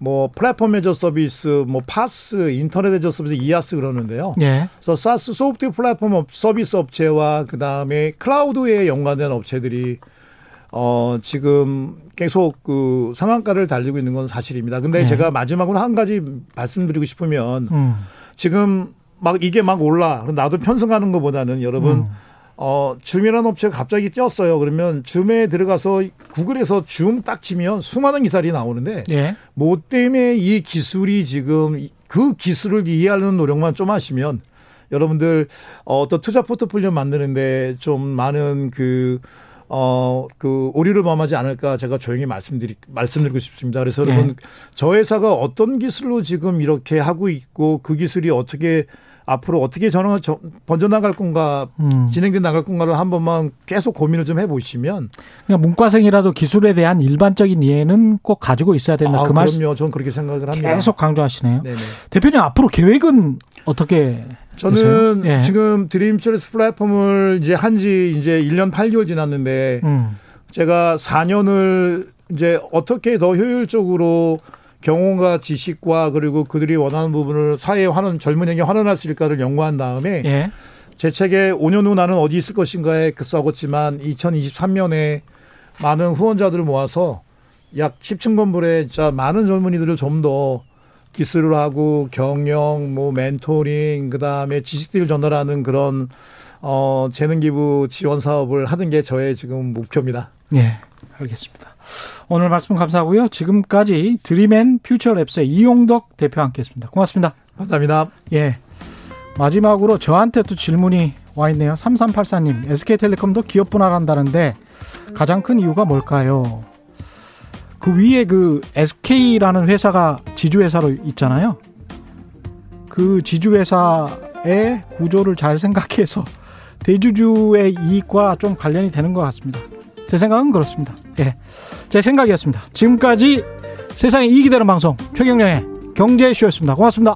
뭐 Platform as a Service, 뭐 PaaS, Internet as a Service, IaaS 그러는데요. 예. 그래서 SaaS 소프트웨어 플랫폼 업- 서비스 업체와 그 다음에 클라우드에 연관된 업체들이 어 지금 계속 그 상한가를 달리고 있는 건 사실입니다. 근데 네. 제가 마지막으로 한 가지 말씀드리고 싶으면 음. 지금 막 이게 막 올라. 나도 편승하는 것보다는 여러분 음. 어 줌이라는 업체가 갑자기 떴어요. 그러면 줌에 들어가서 구글에서 줌 딱 치면 수많은 기사들이 나오는데 예. 뭐 때문에 이 기술이 지금 이- 그 기술을 이해하는 노력만 좀 하시면 여러분들 어, 어떤 투자 포트폴리오 만드는데 좀 많은 그 어, 그 오류를 범하지 않을까 제가 조용히 말씀드리, 말씀드리고 싶습니다. 그래서 네. 여러분 저 회사가 어떤 기술로 지금 이렇게 하고 있고 그 기술이 어떻게 앞으로 어떻게 전환, 저- 번져나갈 건가 음. 진행돼 나갈 건가를 한 번만 계속 고민을 좀 해보시면 그냥 문과생이라도 기술에 대한 일반적인 이해는 꼭 가지고 있어야 된다. 아, 그 말씀 그럼요. 저는 그렇게 생각을 합니다. 계속 강조하시네요. 네네. 대표님 앞으로 계획은 어떻게 저는? 예. 지금 드림처리스 플랫폼을 이제 한 지 이제 1년 8개월 지났는데 음. 제가 4년을 이제 어떻게 더 효율적으로 경험과 지식과 그리고 그들이 원하는 부분을 사회에 환원 젊은에게 환원할 수 있을까를 연구한 다음에 예. 제 책에 5년 후 나는 어디 있을 것인가에 그 써봤지만 2023년에 많은 후원자들을 모아서 약 10층 건물에 진짜 많은 젊은이들을 좀 더 기술을 하고 경영, 뭐 멘토링, 그 다음에 지식들을 전달하는 그런 어 재능 기부 지원 사업을 하는 게 저의 지금 목표입니다. 예. 알겠습니다. 오늘 말씀 감사하고요. 지금까지 드림앤 퓨처랩스의 이용덕 대표와 함께했습니다. 고맙습니다. 감사합니다. 예. 마지막으로 저한테 또 질문이 와 있네요. 3384님, SK텔레콤도 기업 분할한다는데 가장 큰 이유가 뭘까요? 그 위에 그 SK라는 회사가 지주회사로 있잖아요. 그 지주회사의 구조를 잘 생각해서 대주주의 이익과 좀 관련이 되는 것 같습니다. 제 생각은 그렇습니다. 예. 제 생각이었습니다. 지금까지 세상에 이익이 되는 방송 최경련의 경제쇼였습니다. 고맙습니다.